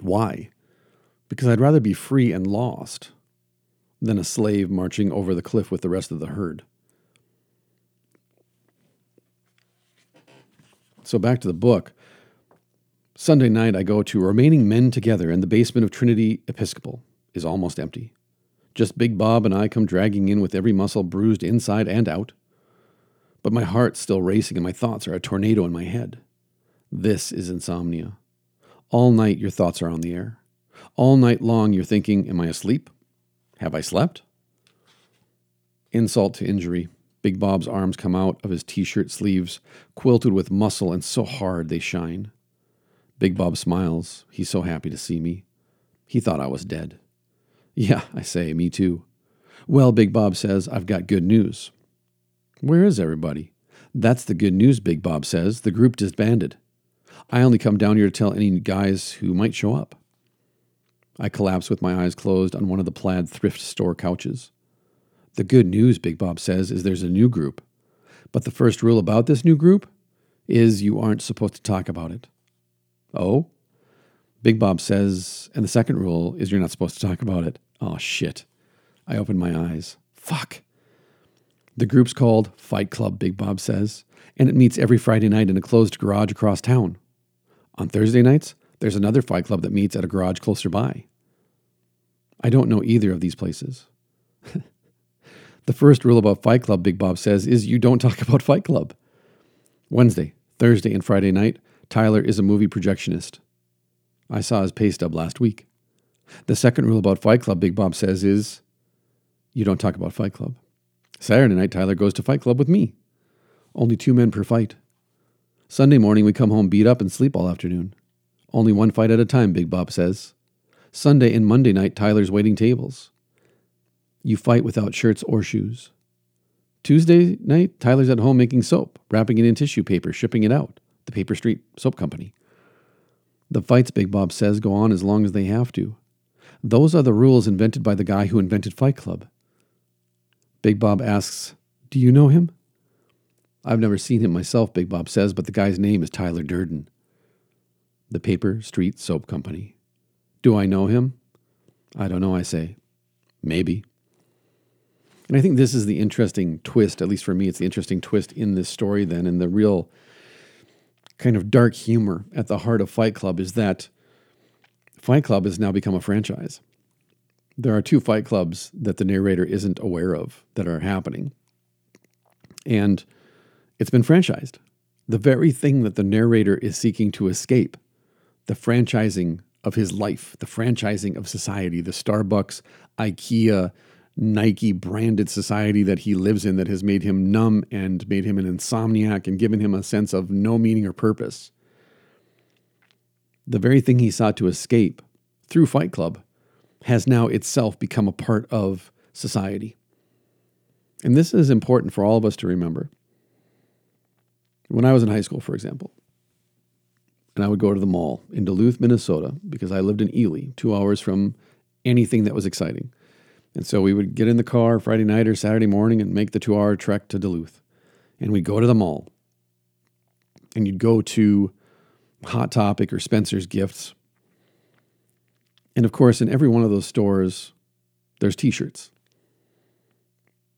[SPEAKER 2] Why? Because I'd rather be free and lost than a slave marching over the cliff with the rest of the herd. So back to the book. Sunday night, I go to Remaining Men Together, and the basement of Trinity Episcopal is almost empty. Just Big Bob and I come dragging in with every muscle bruised inside and out. But my heart's still racing, and my thoughts are a tornado in my head. This is insomnia. All night, your thoughts are on the air. All night long, you're thinking, Am I asleep? Have I slept? Insult to injury. Big Bob's arms come out of his t shirt sleeves, quilted with muscle and so hard they shine. Big Bob smiles. He's so happy to see me. He thought I was dead. Yeah, I say, me too. Well, Big Bob says, I've got good news. Where is everybody? That's the good news, Big Bob says. The group disbanded. I only come down here to tell any guys who might show up. I collapse with my eyes closed on one of the plaid thrift store couches. The good news, Big Bob says, is there's a new group. But the first rule about this new group is you aren't supposed to talk about it. Oh? Big Bob says, and the second rule is you're not supposed to talk about it. Oh, shit. I open my eyes. Fuck. The group's called Fight Club, Big Bob says, and it meets every Friday night in a closed garage across town. On Thursday nights, there's another fight club that meets at a garage closer by. I don't know either of these places. the first rule about Fight Club, Big Bob says, is you don't talk about Fight Club. Wednesday, Thursday, and Friday night, Tyler is a movie projectionist. I saw his pay stub last week. The second rule about Fight Club, Big Bob says, is you don't talk about Fight Club. Saturday night, Tyler goes to Fight Club with me. Only two men per fight. Sunday morning, we come home beat up and sleep all afternoon. Only one fight at a time, Big Bob says. Sunday and Monday night, Tyler's waiting tables. You fight without shirts or shoes. Tuesday night, Tyler's at home making soap, wrapping it in tissue paper, shipping it out. The Paper Street Soap Company. The fights, Big Bob says, go on as long as they have to. Those are the rules invented by the guy who invented Fight Club. Big Bob asks, Do you know him? I've never seen him myself, Big Bob says, but the guy's name is Tyler Durden. The Paper Street Soap Company. Do I know him? I don't know, I say. Maybe. And I think this is the interesting twist, at least for me, it's the interesting twist in this story, then, and the real kind of dark humor at the heart of Fight Club is that Fight Club has now become a franchise. There are two Fight Clubs that the narrator isn't aware of that are happening. And it's been franchised. The very thing that the narrator is seeking to escape, the franchising of his life, the franchising of society, the Starbucks, IKEA, Nike branded society that he lives in that has made him numb and made him an insomniac and given him a sense of no meaning or purpose. The very thing he sought to escape through Fight Club has now itself become a part of society. And this is important for all of us to remember. When I was in high school, for example, and I would go to the mall in Duluth, Minnesota, because I lived in Ely, two hours from anything that was exciting. And so we would get in the car Friday night or Saturday morning and make the two hour trek to Duluth. And we'd go to the mall. And you'd go to Hot Topic or Spencer's Gifts. And of course, in every one of those stores, there's t shirts.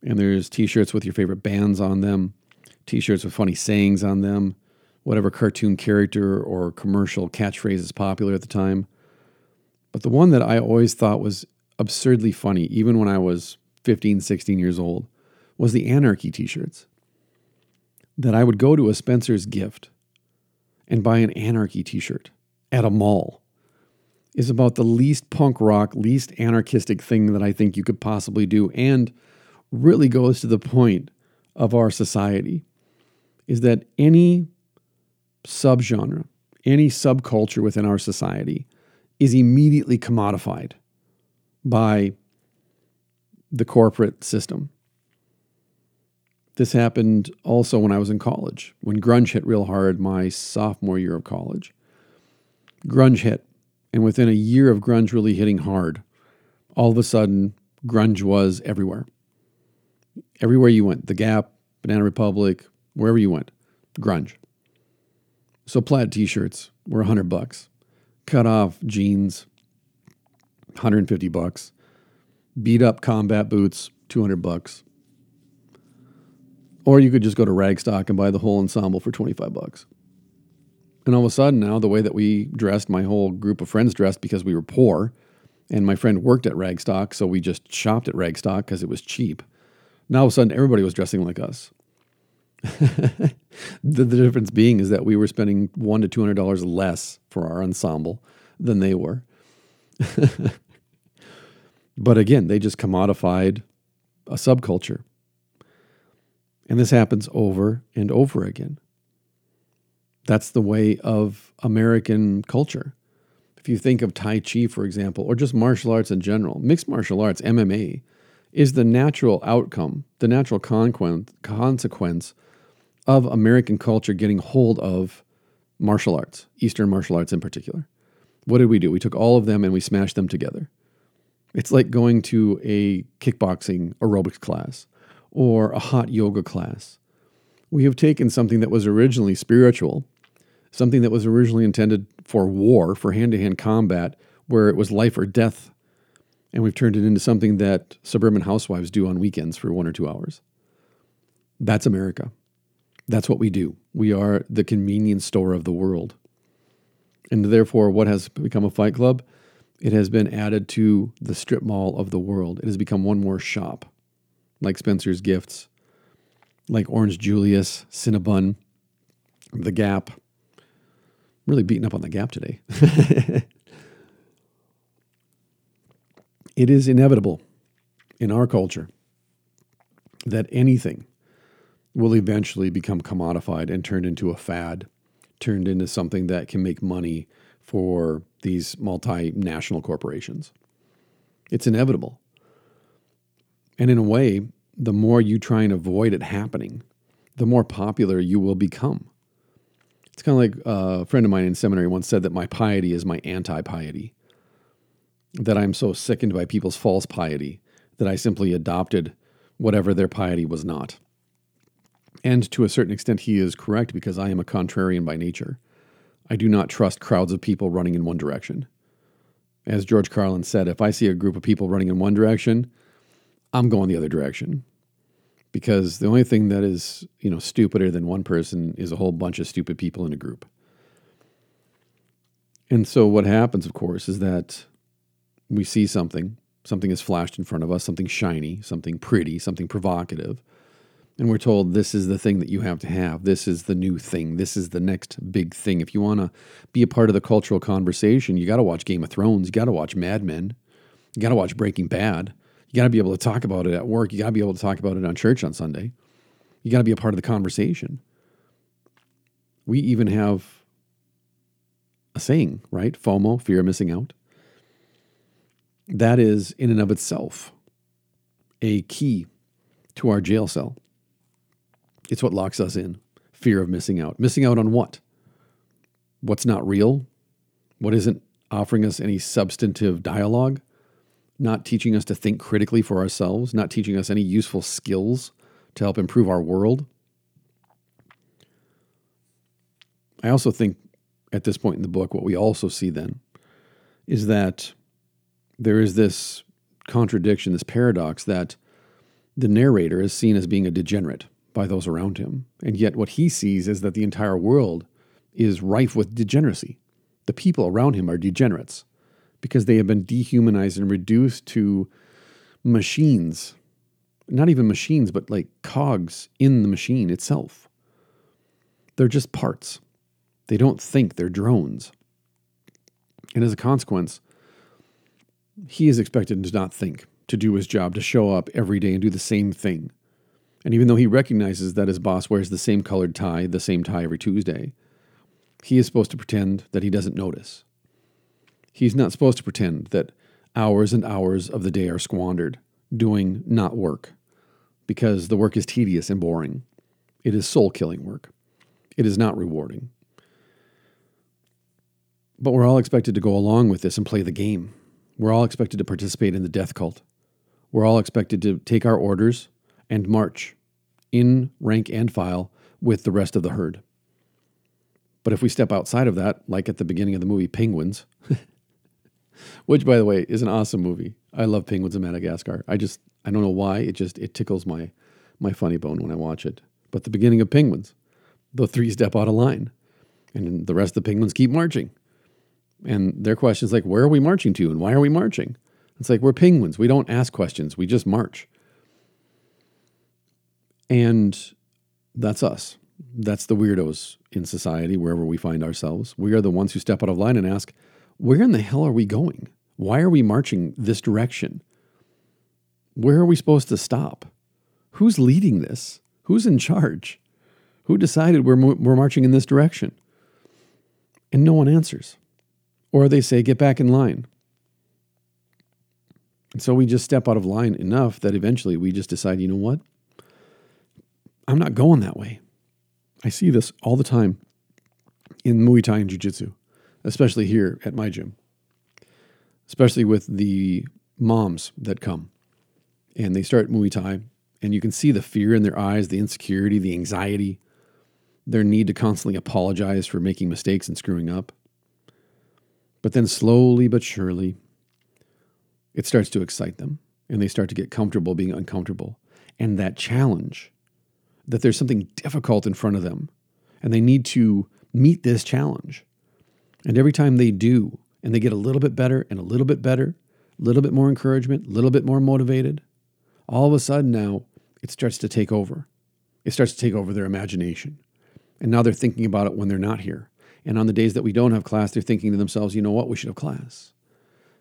[SPEAKER 2] And there's t shirts with your favorite bands on them, t shirts with funny sayings on them, whatever cartoon character or commercial catchphrase is popular at the time. But the one that I always thought was absurdly funny, even when I was 15, 16 years old, was the Anarchy t shirts. That I would go to a Spencer's gift and buy an Anarchy t shirt at a mall is about the least punk rock, least anarchistic thing that I think you could possibly do, and really goes to the point of our society is that any subgenre, any subculture within our society is immediately commodified by the corporate system. This happened also when I was in college, when grunge hit real hard my sophomore year of college. Grunge hit, and within a year of grunge really hitting hard, all of a sudden, grunge was everywhere. Everywhere you went, The Gap, Banana Republic, wherever you went, grunge. So plaid t-shirts were 100 bucks. Cut off jeans 150 bucks. Beat up combat boots, 200 bucks. Or you could just go to Ragstock and buy the whole ensemble for 25 bucks. And all of a sudden now the way that we dressed, my whole group of friends dressed because we were poor, and my friend worked at Ragstock, so we just shopped at Ragstock because it was cheap. Now all of a sudden everybody was dressing like us. the, the difference being is that we were spending one to two hundred dollars less for our ensemble than they were. but again, they just commodified a subculture. And this happens over and over again. That's the way of American culture. If you think of Tai Chi, for example, or just martial arts in general, mixed martial arts, MMA, is the natural outcome, the natural consequence of American culture getting hold of martial arts, Eastern martial arts in particular. What did we do? We took all of them and we smashed them together. It's like going to a kickboxing aerobics class or a hot yoga class. We have taken something that was originally spiritual, something that was originally intended for war, for hand to hand combat, where it was life or death, and we've turned it into something that suburban housewives do on weekends for one or two hours. That's America. That's what we do. We are the convenience store of the world. And therefore, what has become a fight club? It has been added to the strip mall of the world. It has become one more shop, like Spencer's Gifts, like Orange Julius, Cinnabon, The Gap. I'm really beating up on The Gap today. it is inevitable in our culture that anything will eventually become commodified and turned into a fad turned into something that can make money for these multinational corporations. It's inevitable. And in a way, the more you try and avoid it happening, the more popular you will become. It's kind of like a friend of mine in seminary once said that my piety is my anti piety, that I'm so sickened by people's false piety that I simply adopted whatever their piety was not. And to a certain extent, he is correct because I am a contrarian by nature. I do not trust crowds of people running in one direction. As George Carlin said, if I see a group of people running in one direction, I'm going the other direction. Because the only thing that is, you know, stupider than one person is a whole bunch of stupid people in a group. And so what happens, of course, is that we see something, something is flashed in front of us, something shiny, something pretty, something provocative and we're told this is the thing that you have to have. This is the new thing. This is the next big thing. If you want to be a part of the cultural conversation, you got to watch Game of Thrones. You got to watch Mad Men. You got to watch Breaking Bad. You got to be able to talk about it at work. You got to be able to talk about it on church on Sunday. You got to be a part of the conversation. We even have a saying, right? FOMO, fear of missing out. That is, in and of itself, a key to our jail cell. It's what locks us in fear of missing out. Missing out on what? What's not real? What isn't offering us any substantive dialogue? Not teaching us to think critically for ourselves? Not teaching us any useful skills to help improve our world? I also think at this point in the book, what we also see then is that there is this contradiction, this paradox that the narrator is seen as being a degenerate by those around him. And yet, what he sees is that the entire world is rife with degeneracy. The people around him are degenerates because they have been dehumanized and reduced to machines. Not even machines, but like cogs in the machine itself. They're just parts. They don't think, they're drones. And as a consequence, he is expected to not think, to do his job, to show up every day and do the same thing. And even though he recognizes that his boss wears the same colored tie, the same tie every Tuesday, he is supposed to pretend that he doesn't notice. He's not supposed to pretend that hours and hours of the day are squandered doing not work, because the work is tedious and boring. It is soul killing work. It is not rewarding. But we're all expected to go along with this and play the game. We're all expected to participate in the death cult. We're all expected to take our orders and march in rank and file with the rest of the herd. But if we step outside of that, like at the beginning of the movie Penguins, which by the way is an awesome movie. I love Penguins of Madagascar. I just I don't know why it just it tickles my my funny bone when I watch it. But the beginning of Penguins, the three step out of line, and the rest of the penguins keep marching. And their question is like, where are we marching to, and why are we marching? It's like we're penguins. We don't ask questions. We just march. And that's us. That's the weirdos in society, wherever we find ourselves. We are the ones who step out of line and ask, where in the hell are we going? Why are we marching this direction? Where are we supposed to stop? Who's leading this? Who's in charge? Who decided we're, we're marching in this direction? And no one answers. Or they say, get back in line. And so we just step out of line enough that eventually we just decide, you know what? I'm not going that way. I see this all the time in Muay Thai and Jiu Jitsu, especially here at my gym, especially with the moms that come and they start Muay Thai, and you can see the fear in their eyes, the insecurity, the anxiety, their need to constantly apologize for making mistakes and screwing up. But then slowly but surely, it starts to excite them and they start to get comfortable being uncomfortable. And that challenge that there's something difficult in front of them and they need to meet this challenge. And every time they do, and they get a little bit better and a little bit better, a little bit more encouragement, a little bit more motivated, all of a sudden now it starts to take over. It starts to take over their imagination. And now they're thinking about it when they're not here. And on the days that we don't have class, they're thinking to themselves, you know what, we should have class.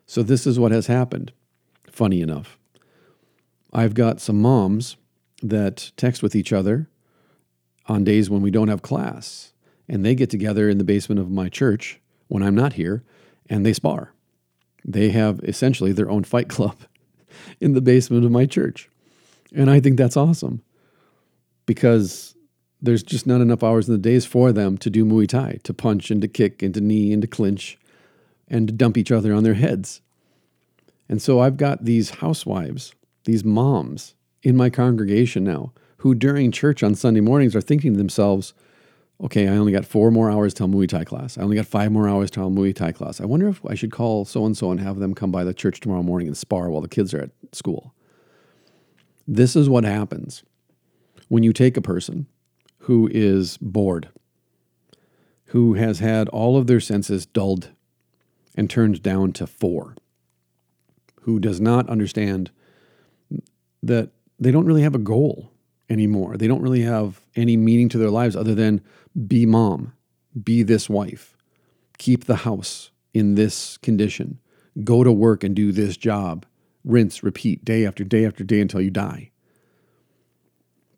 [SPEAKER 2] So this is what has happened. Funny enough. I've got some moms that text with each other on days when we don't have class. And they get together in the basement of my church when I'm not here and they spar. They have essentially their own fight club in the basement of my church. And I think that's awesome because there's just not enough hours in the days for them to do Muay Thai, to punch and to kick and to knee and to clinch and to dump each other on their heads. And so I've got these housewives, these moms in my congregation now who during church on Sunday mornings are thinking to themselves, okay, I only got four more hours till Muay Thai class. I only got five more hours till Muay Thai class. I wonder if I should call so and so and have them come by the church tomorrow morning and spar while the kids are at school. This is what happens when you take a person who is bored, who has had all of their senses dulled and turned down to four, who does not understand that they don't really have a goal anymore. They don't really have any meaning to their lives other than be mom, be this wife, keep the house in this condition, go to work and do this job, rinse, repeat day after day after day until you die.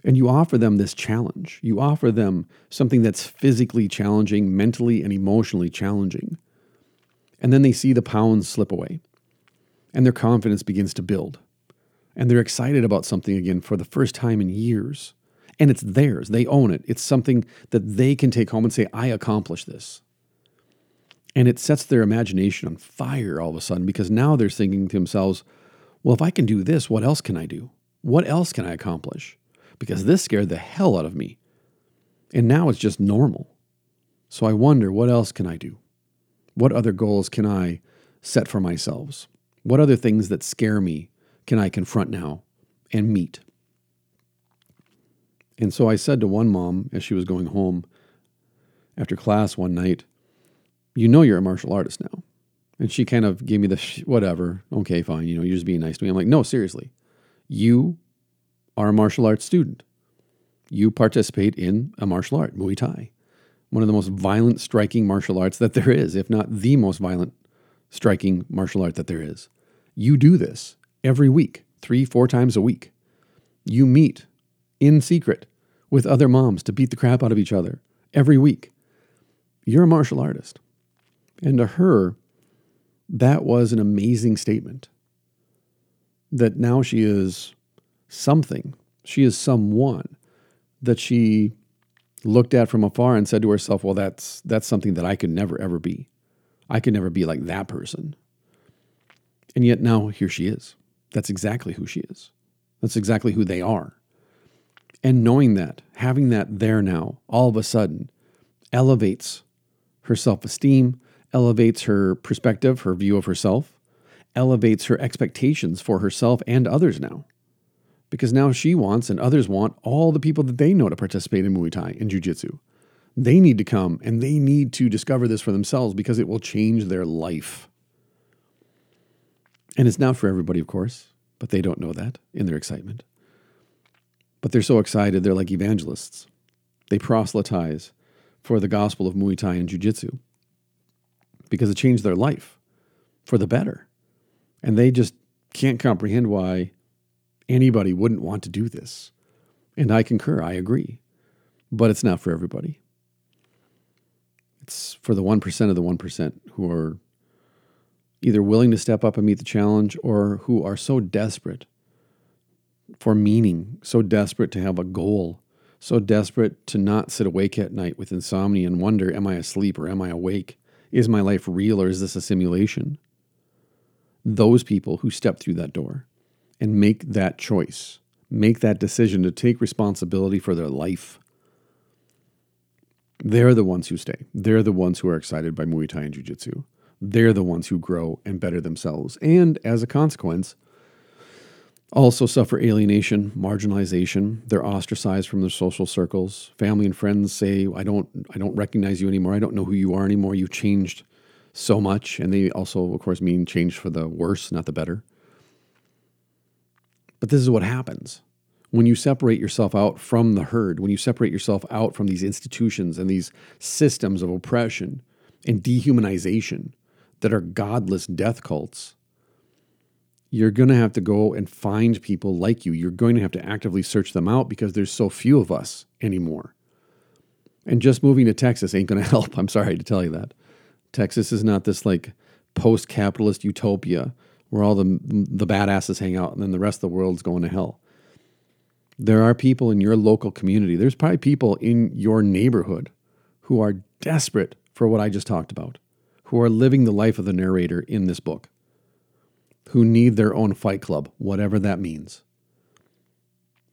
[SPEAKER 2] And you offer them this challenge. You offer them something that's physically challenging, mentally and emotionally challenging. And then they see the pounds slip away and their confidence begins to build. And they're excited about something again for the first time in years. And it's theirs, they own it. It's something that they can take home and say, I accomplished this. And it sets their imagination on fire all of a sudden because now they're thinking to themselves, well, if I can do this, what else can I do? What else can I accomplish? Because this scared the hell out of me. And now it's just normal. So I wonder, what else can I do? What other goals can I set for myself? What other things that scare me can I confront now and meet? And so I said to one mom as she was going home after class one night, You know you're a martial artist now. And she kind of gave me the sh- whatever, okay, fine, you know, you're just being nice to me. I'm like, No, seriously. You are a martial arts student. You participate in a martial art, Muay Thai, one of the most violent striking martial arts that there is, if not the most violent striking martial art that there is. You do this every week, three, four times a week. You meet in secret with other moms to beat the crap out of each other every week. You're a martial artist. And to her, that was an amazing statement. That now she is something, she is someone that she looked at from afar and said to herself, Well, that's, that's something that I could never, ever be. I could never be like that person. And yet now here she is. That's exactly who she is. That's exactly who they are. And knowing that, having that there now, all of a sudden elevates her self esteem, elevates her perspective, her view of herself, elevates her expectations for herself and others now. Because now she wants and others want all the people that they know to participate in Muay Thai and Jiu Jitsu. They need to come and they need to discover this for themselves because it will change their life. And it's not for everybody, of course, but they don't know that in their excitement. But they're so excited, they're like evangelists. They proselytize for the gospel of Muay Thai and Jiu Jitsu because it changed their life for the better. And they just can't comprehend why anybody wouldn't want to do this. And I concur, I agree. But it's not for everybody. It's for the 1% of the 1% who are either willing to step up and meet the challenge or who are so desperate for meaning, so desperate to have a goal, so desperate to not sit awake at night with insomnia and wonder, am I asleep or am I awake? Is my life real or is this a simulation? Those people who step through that door and make that choice, make that decision to take responsibility for their life, they're the ones who stay. They're the ones who are excited by Muay Thai and Jiu Jitsu. They're the ones who grow and better themselves. And as a consequence, also suffer alienation, marginalization. They're ostracized from their social circles. Family and friends say, "I don't, I don't recognize you anymore. I don't know who you are anymore. You've changed so much." And they also, of course, mean change for the worse, not the better. But this is what happens when you separate yourself out from the herd, when you separate yourself out from these institutions and these systems of oppression and dehumanization that are godless death cults you're going to have to go and find people like you. You're going to have to actively search them out because there's so few of us anymore. And just moving to Texas ain't going to help. I'm sorry to tell you that. Texas is not this like post capitalist utopia where all the, the badasses hang out and then the rest of the world's going to hell. There are people in your local community, there's probably people in your neighborhood who are desperate for what I just talked about, who are living the life of the narrator in this book, who need their own fight club, whatever that means.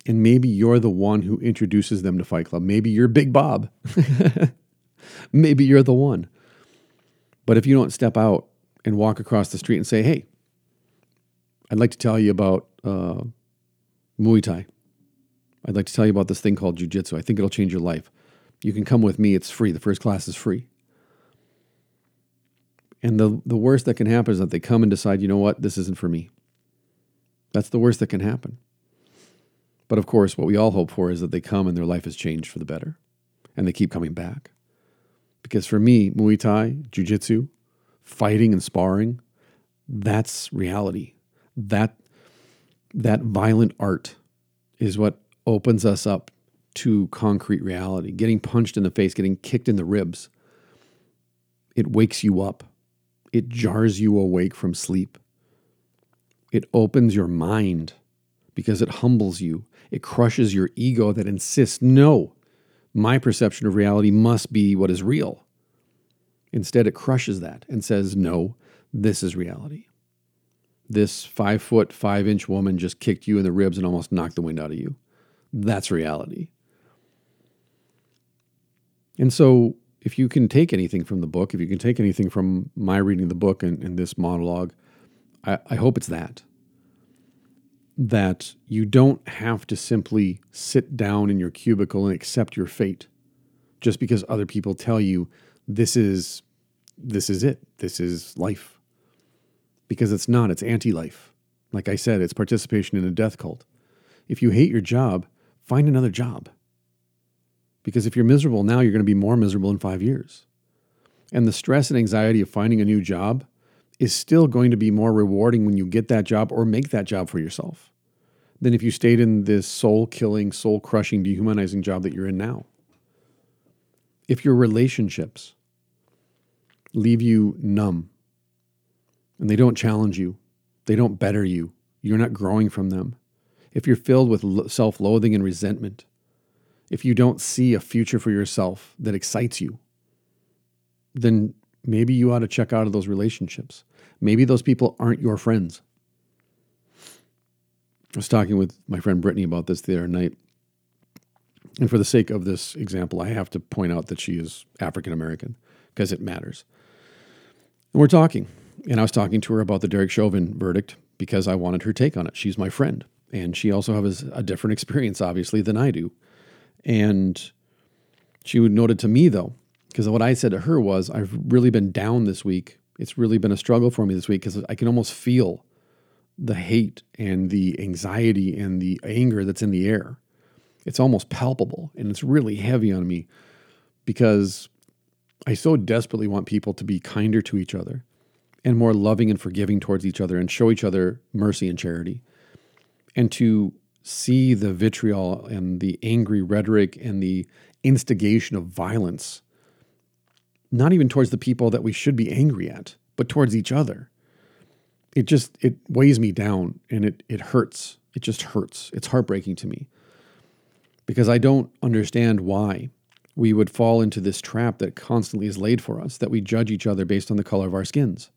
[SPEAKER 2] And maybe you're the one who introduces them to Fight Club. Maybe you're Big Bob. maybe you're the one. But if you don't step out and walk across the street and say, hey, I'd like to tell you about uh, Muay Thai. I'd like to tell you about this thing called Jiu Jitsu. I think it'll change your life. You can come with me, it's free. The first class is free. And the, the worst that can happen is that they come and decide, you know what, this isn't for me. That's the worst that can happen. But of course, what we all hope for is that they come and their life has changed for the better and they keep coming back. Because for me, Muay Thai, Jiu Jitsu, fighting and sparring, that's reality. That, that violent art is what opens us up to concrete reality. Getting punched in the face, getting kicked in the ribs, it wakes you up. It jars you awake from sleep. It opens your mind because it humbles you. It crushes your ego that insists, no, my perception of reality must be what is real. Instead, it crushes that and says, no, this is reality. This five foot, five inch woman just kicked you in the ribs and almost knocked the wind out of you. That's reality. And so, if you can take anything from the book, if you can take anything from my reading the book and, and this monologue, I, I hope it's that. That you don't have to simply sit down in your cubicle and accept your fate just because other people tell you this is this is it. This is life. Because it's not, it's anti-life. Like I said, it's participation in a death cult. If you hate your job, find another job. Because if you're miserable now, you're going to be more miserable in five years. And the stress and anxiety of finding a new job is still going to be more rewarding when you get that job or make that job for yourself than if you stayed in this soul killing, soul crushing, dehumanizing job that you're in now. If your relationships leave you numb and they don't challenge you, they don't better you, you're not growing from them. If you're filled with self loathing and resentment, if you don't see a future for yourself that excites you, then maybe you ought to check out of those relationships. Maybe those people aren't your friends. I was talking with my friend Brittany about this the other night. And for the sake of this example, I have to point out that she is African American because it matters. And we're talking, and I was talking to her about the Derek Chauvin verdict because I wanted her take on it. She's my friend, and she also has a different experience, obviously, than I do. And she would noted to me, though, because what I said to her was, I've really been down this week. It's really been a struggle for me this week because I can almost feel the hate and the anxiety and the anger that's in the air. It's almost palpable and it's really heavy on me because I so desperately want people to be kinder to each other and more loving and forgiving towards each other and show each other mercy and charity and to see the vitriol and the angry rhetoric and the instigation of violence, not even towards the people that we should be angry at, but towards each other. It just it weighs me down and it it hurts. It just hurts. It's heartbreaking to me. Because I don't understand why we would fall into this trap that constantly is laid for us, that we judge each other based on the color of our skins.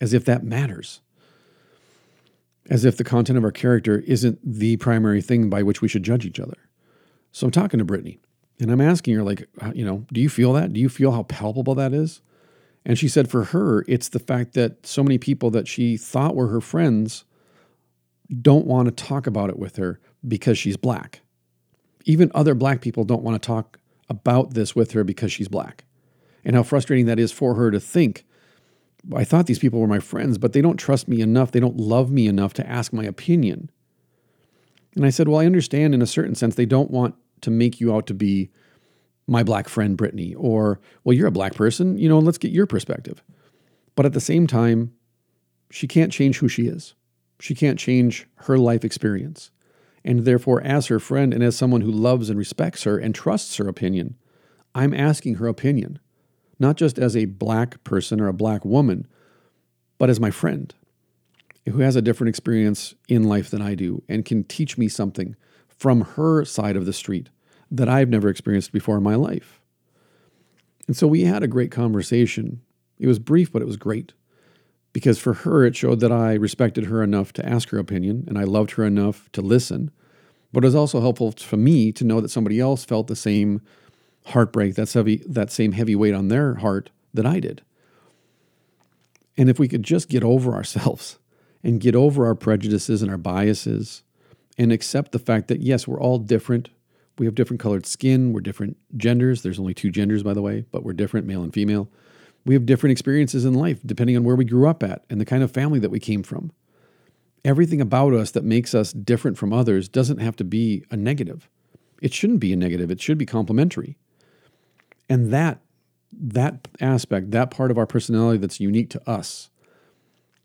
[SPEAKER 2] As if that matters as if the content of our character isn't the primary thing by which we should judge each other. So I'm talking to Brittany and I'm asking her, like, uh, you know, do you feel that? Do you feel how palpable that is? And she said for her, it's the fact that so many people that she thought were her friends don't want to talk about it with her because she's black. Even other black people don't want to talk about this with her because she's black. And how frustrating that is for her to think I thought these people were my friends, but they don't trust me enough. They don't love me enough to ask my opinion. And I said, Well, I understand in a certain sense, they don't want to make you out to be my black friend, Brittany, or, Well, you're a black person, you know, let's get your perspective. But at the same time, she can't change who she is. She can't change her life experience. And therefore, as her friend and as someone who loves and respects her and trusts her opinion, I'm asking her opinion not just as a black person or a black woman, but as my friend who has a different experience in life than I do and can teach me something from her side of the street that I've never experienced before in my life. And so we had a great conversation. It was brief, but it was great because for her, it showed that I respected her enough to ask her opinion and I loved her enough to listen. But it was also helpful for me to know that somebody else felt the same heartbreak, that's heavy, that same heavy weight on their heart that I did. And if we could just get over ourselves and get over our prejudices and our biases and accept the fact that, yes, we're all different. We have different colored skin. We're different genders. There's only two genders, by the way, but we're different, male and female. We have different experiences in life depending on where we grew up at and the kind of family that we came from. Everything about us that makes us different from others doesn't have to be a negative. It shouldn't be a negative, it should be complementary. And that that aspect, that part of our personality that's unique to us,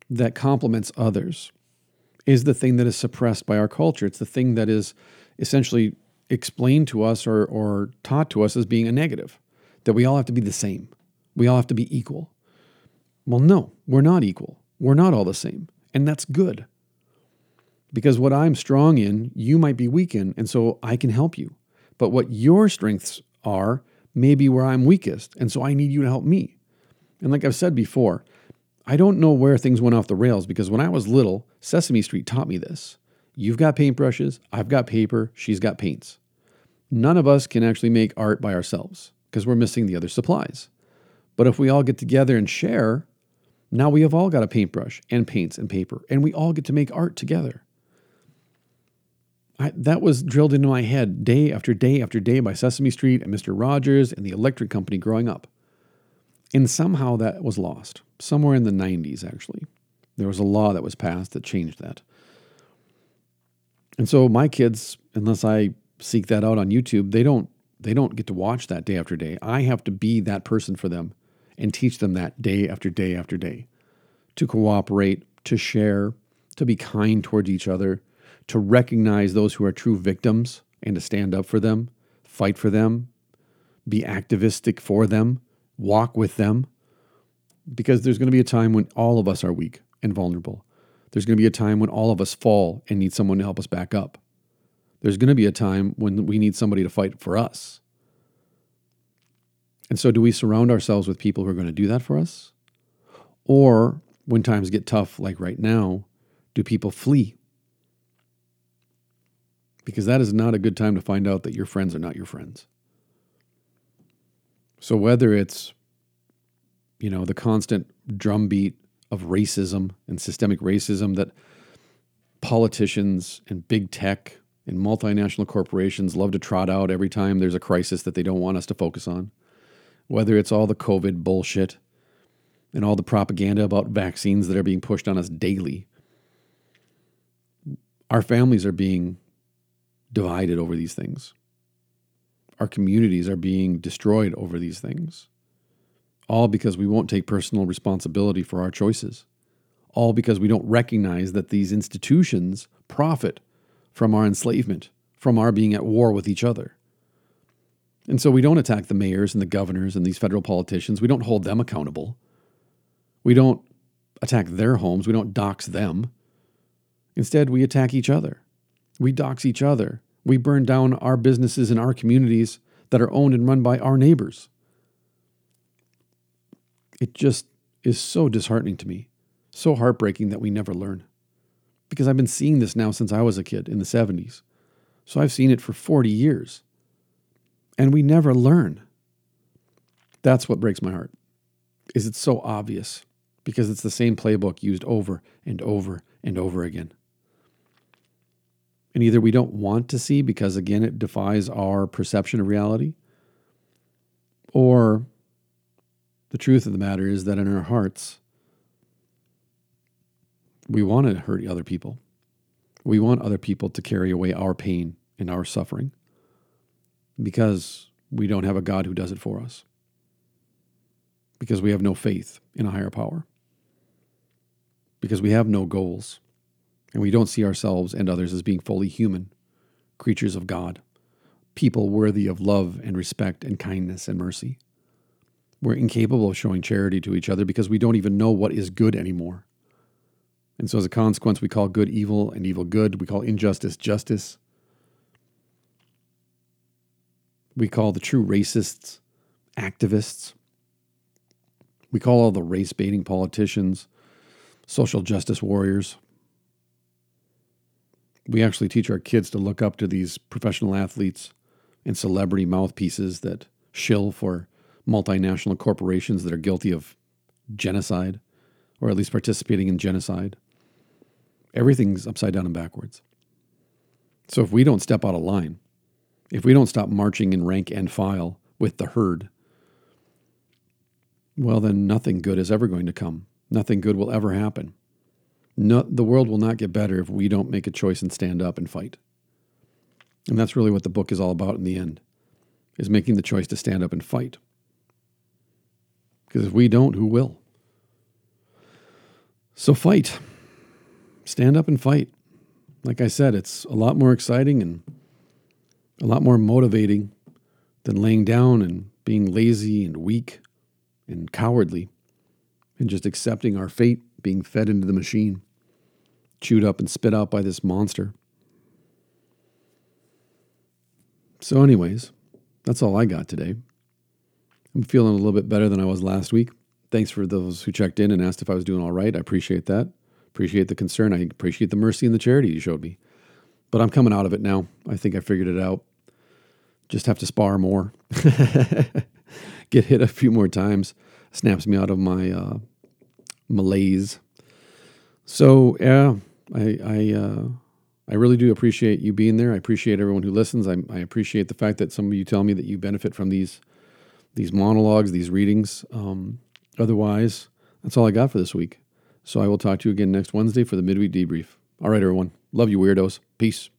[SPEAKER 2] that complements others, is the thing that is suppressed by our culture. It's the thing that is essentially explained to us or, or taught to us as being a negative, that we all have to be the same. We all have to be equal. Well, no, we're not equal. We're not all the same. And that's good. Because what I'm strong in, you might be weak in, and so I can help you. But what your strengths are may be where I'm weakest, and so I need you to help me. And like I've said before, I don't know where things went off the rails because when I was little, Sesame Street taught me this. You've got paintbrushes, I've got paper, she's got paints. None of us can actually make art by ourselves because we're missing the other supplies. But if we all get together and share, now we have all got a paintbrush and paints and paper, and we all get to make art together. I, that was drilled into my head day after day after day by Sesame Street and Mr. Rogers and the electric company growing up. And somehow that was lost somewhere in the 90s, actually. There was a law that was passed that changed that. And so my kids, unless I seek that out on YouTube, they don't they don't get to watch that day after day. I have to be that person for them and teach them that day after day after day to cooperate, to share, to be kind towards each other, to recognize those who are true victims and to stand up for them, fight for them, be activistic for them, walk with them, because there's going to be a time when all of us are weak and vulnerable. There's going to be a time when all of us fall and need someone to help us back up. There's going to be a time when we need somebody to fight for us. And so, do we surround ourselves with people who are going to do that for us? Or when times get tough, like right now, do people flee? Because that is not a good time to find out that your friends are not your friends. So, whether it's you know, the constant drumbeat of racism and systemic racism that politicians and big tech and multinational corporations love to trot out every time there's a crisis that they don't want us to focus on. Whether it's all the COVID bullshit and all the propaganda about vaccines that are being pushed on us daily. Our families are being divided over these things. Our communities are being destroyed over these things. All because we won't take personal responsibility for our choices. All because we don't recognize that these institutions profit from our enslavement, from our being at war with each other. And so we don't attack the mayors and the governors and these federal politicians. We don't hold them accountable. We don't attack their homes. We don't dox them. Instead, we attack each other. We dox each other. We burn down our businesses and our communities that are owned and run by our neighbors it just is so disheartening to me, so heartbreaking that we never learn. Because I've been seeing this now since I was a kid in the 70s. So I've seen it for 40 years. And we never learn. That's what breaks my heart. Is it so obvious because it's the same playbook used over and over and over again. And either we don't want to see because again it defies our perception of reality or the truth of the matter is that in our hearts, we want to hurt other people. We want other people to carry away our pain and our suffering because we don't have a God who does it for us. Because we have no faith in a higher power. Because we have no goals and we don't see ourselves and others as being fully human, creatures of God, people worthy of love and respect and kindness and mercy. We're incapable of showing charity to each other because we don't even know what is good anymore. And so, as a consequence, we call good evil and evil good. We call injustice justice. We call the true racists activists. We call all the race baiting politicians social justice warriors. We actually teach our kids to look up to these professional athletes and celebrity mouthpieces that shill for multinational corporations that are guilty of genocide or at least participating in genocide. Everything's upside down and backwards. So if we don't step out of line, if we don't stop marching in rank and file with the herd, well, then nothing good is ever going to come. Nothing good will ever happen. No, the world will not get better if we don't make a choice and stand up and fight. And that's really what the book is all about in the end, is making the choice to stand up and fight. Because if we don't, who will? So fight. Stand up and fight. Like I said, it's a lot more exciting and a lot more motivating than laying down and being lazy and weak and cowardly and just accepting our fate being fed into the machine, chewed up and spit out by this monster. So, anyways, that's all I got today. I'm feeling a little bit better than I was last week. Thanks for those who checked in and asked if I was doing all right. I appreciate that. Appreciate the concern. I appreciate the mercy and the charity you showed me. But I'm coming out of it now. I think I figured it out. Just have to spar more. Get hit a few more times. Snaps me out of my uh, malaise. So yeah, I I uh, I really do appreciate you being there. I appreciate everyone who listens. I, I appreciate the fact that some of you tell me that you benefit from these these monologues, these readings. Um, otherwise, that's all I got for this week. So I will talk to you again next Wednesday for the midweek debrief. All right, everyone. Love you, weirdos. Peace.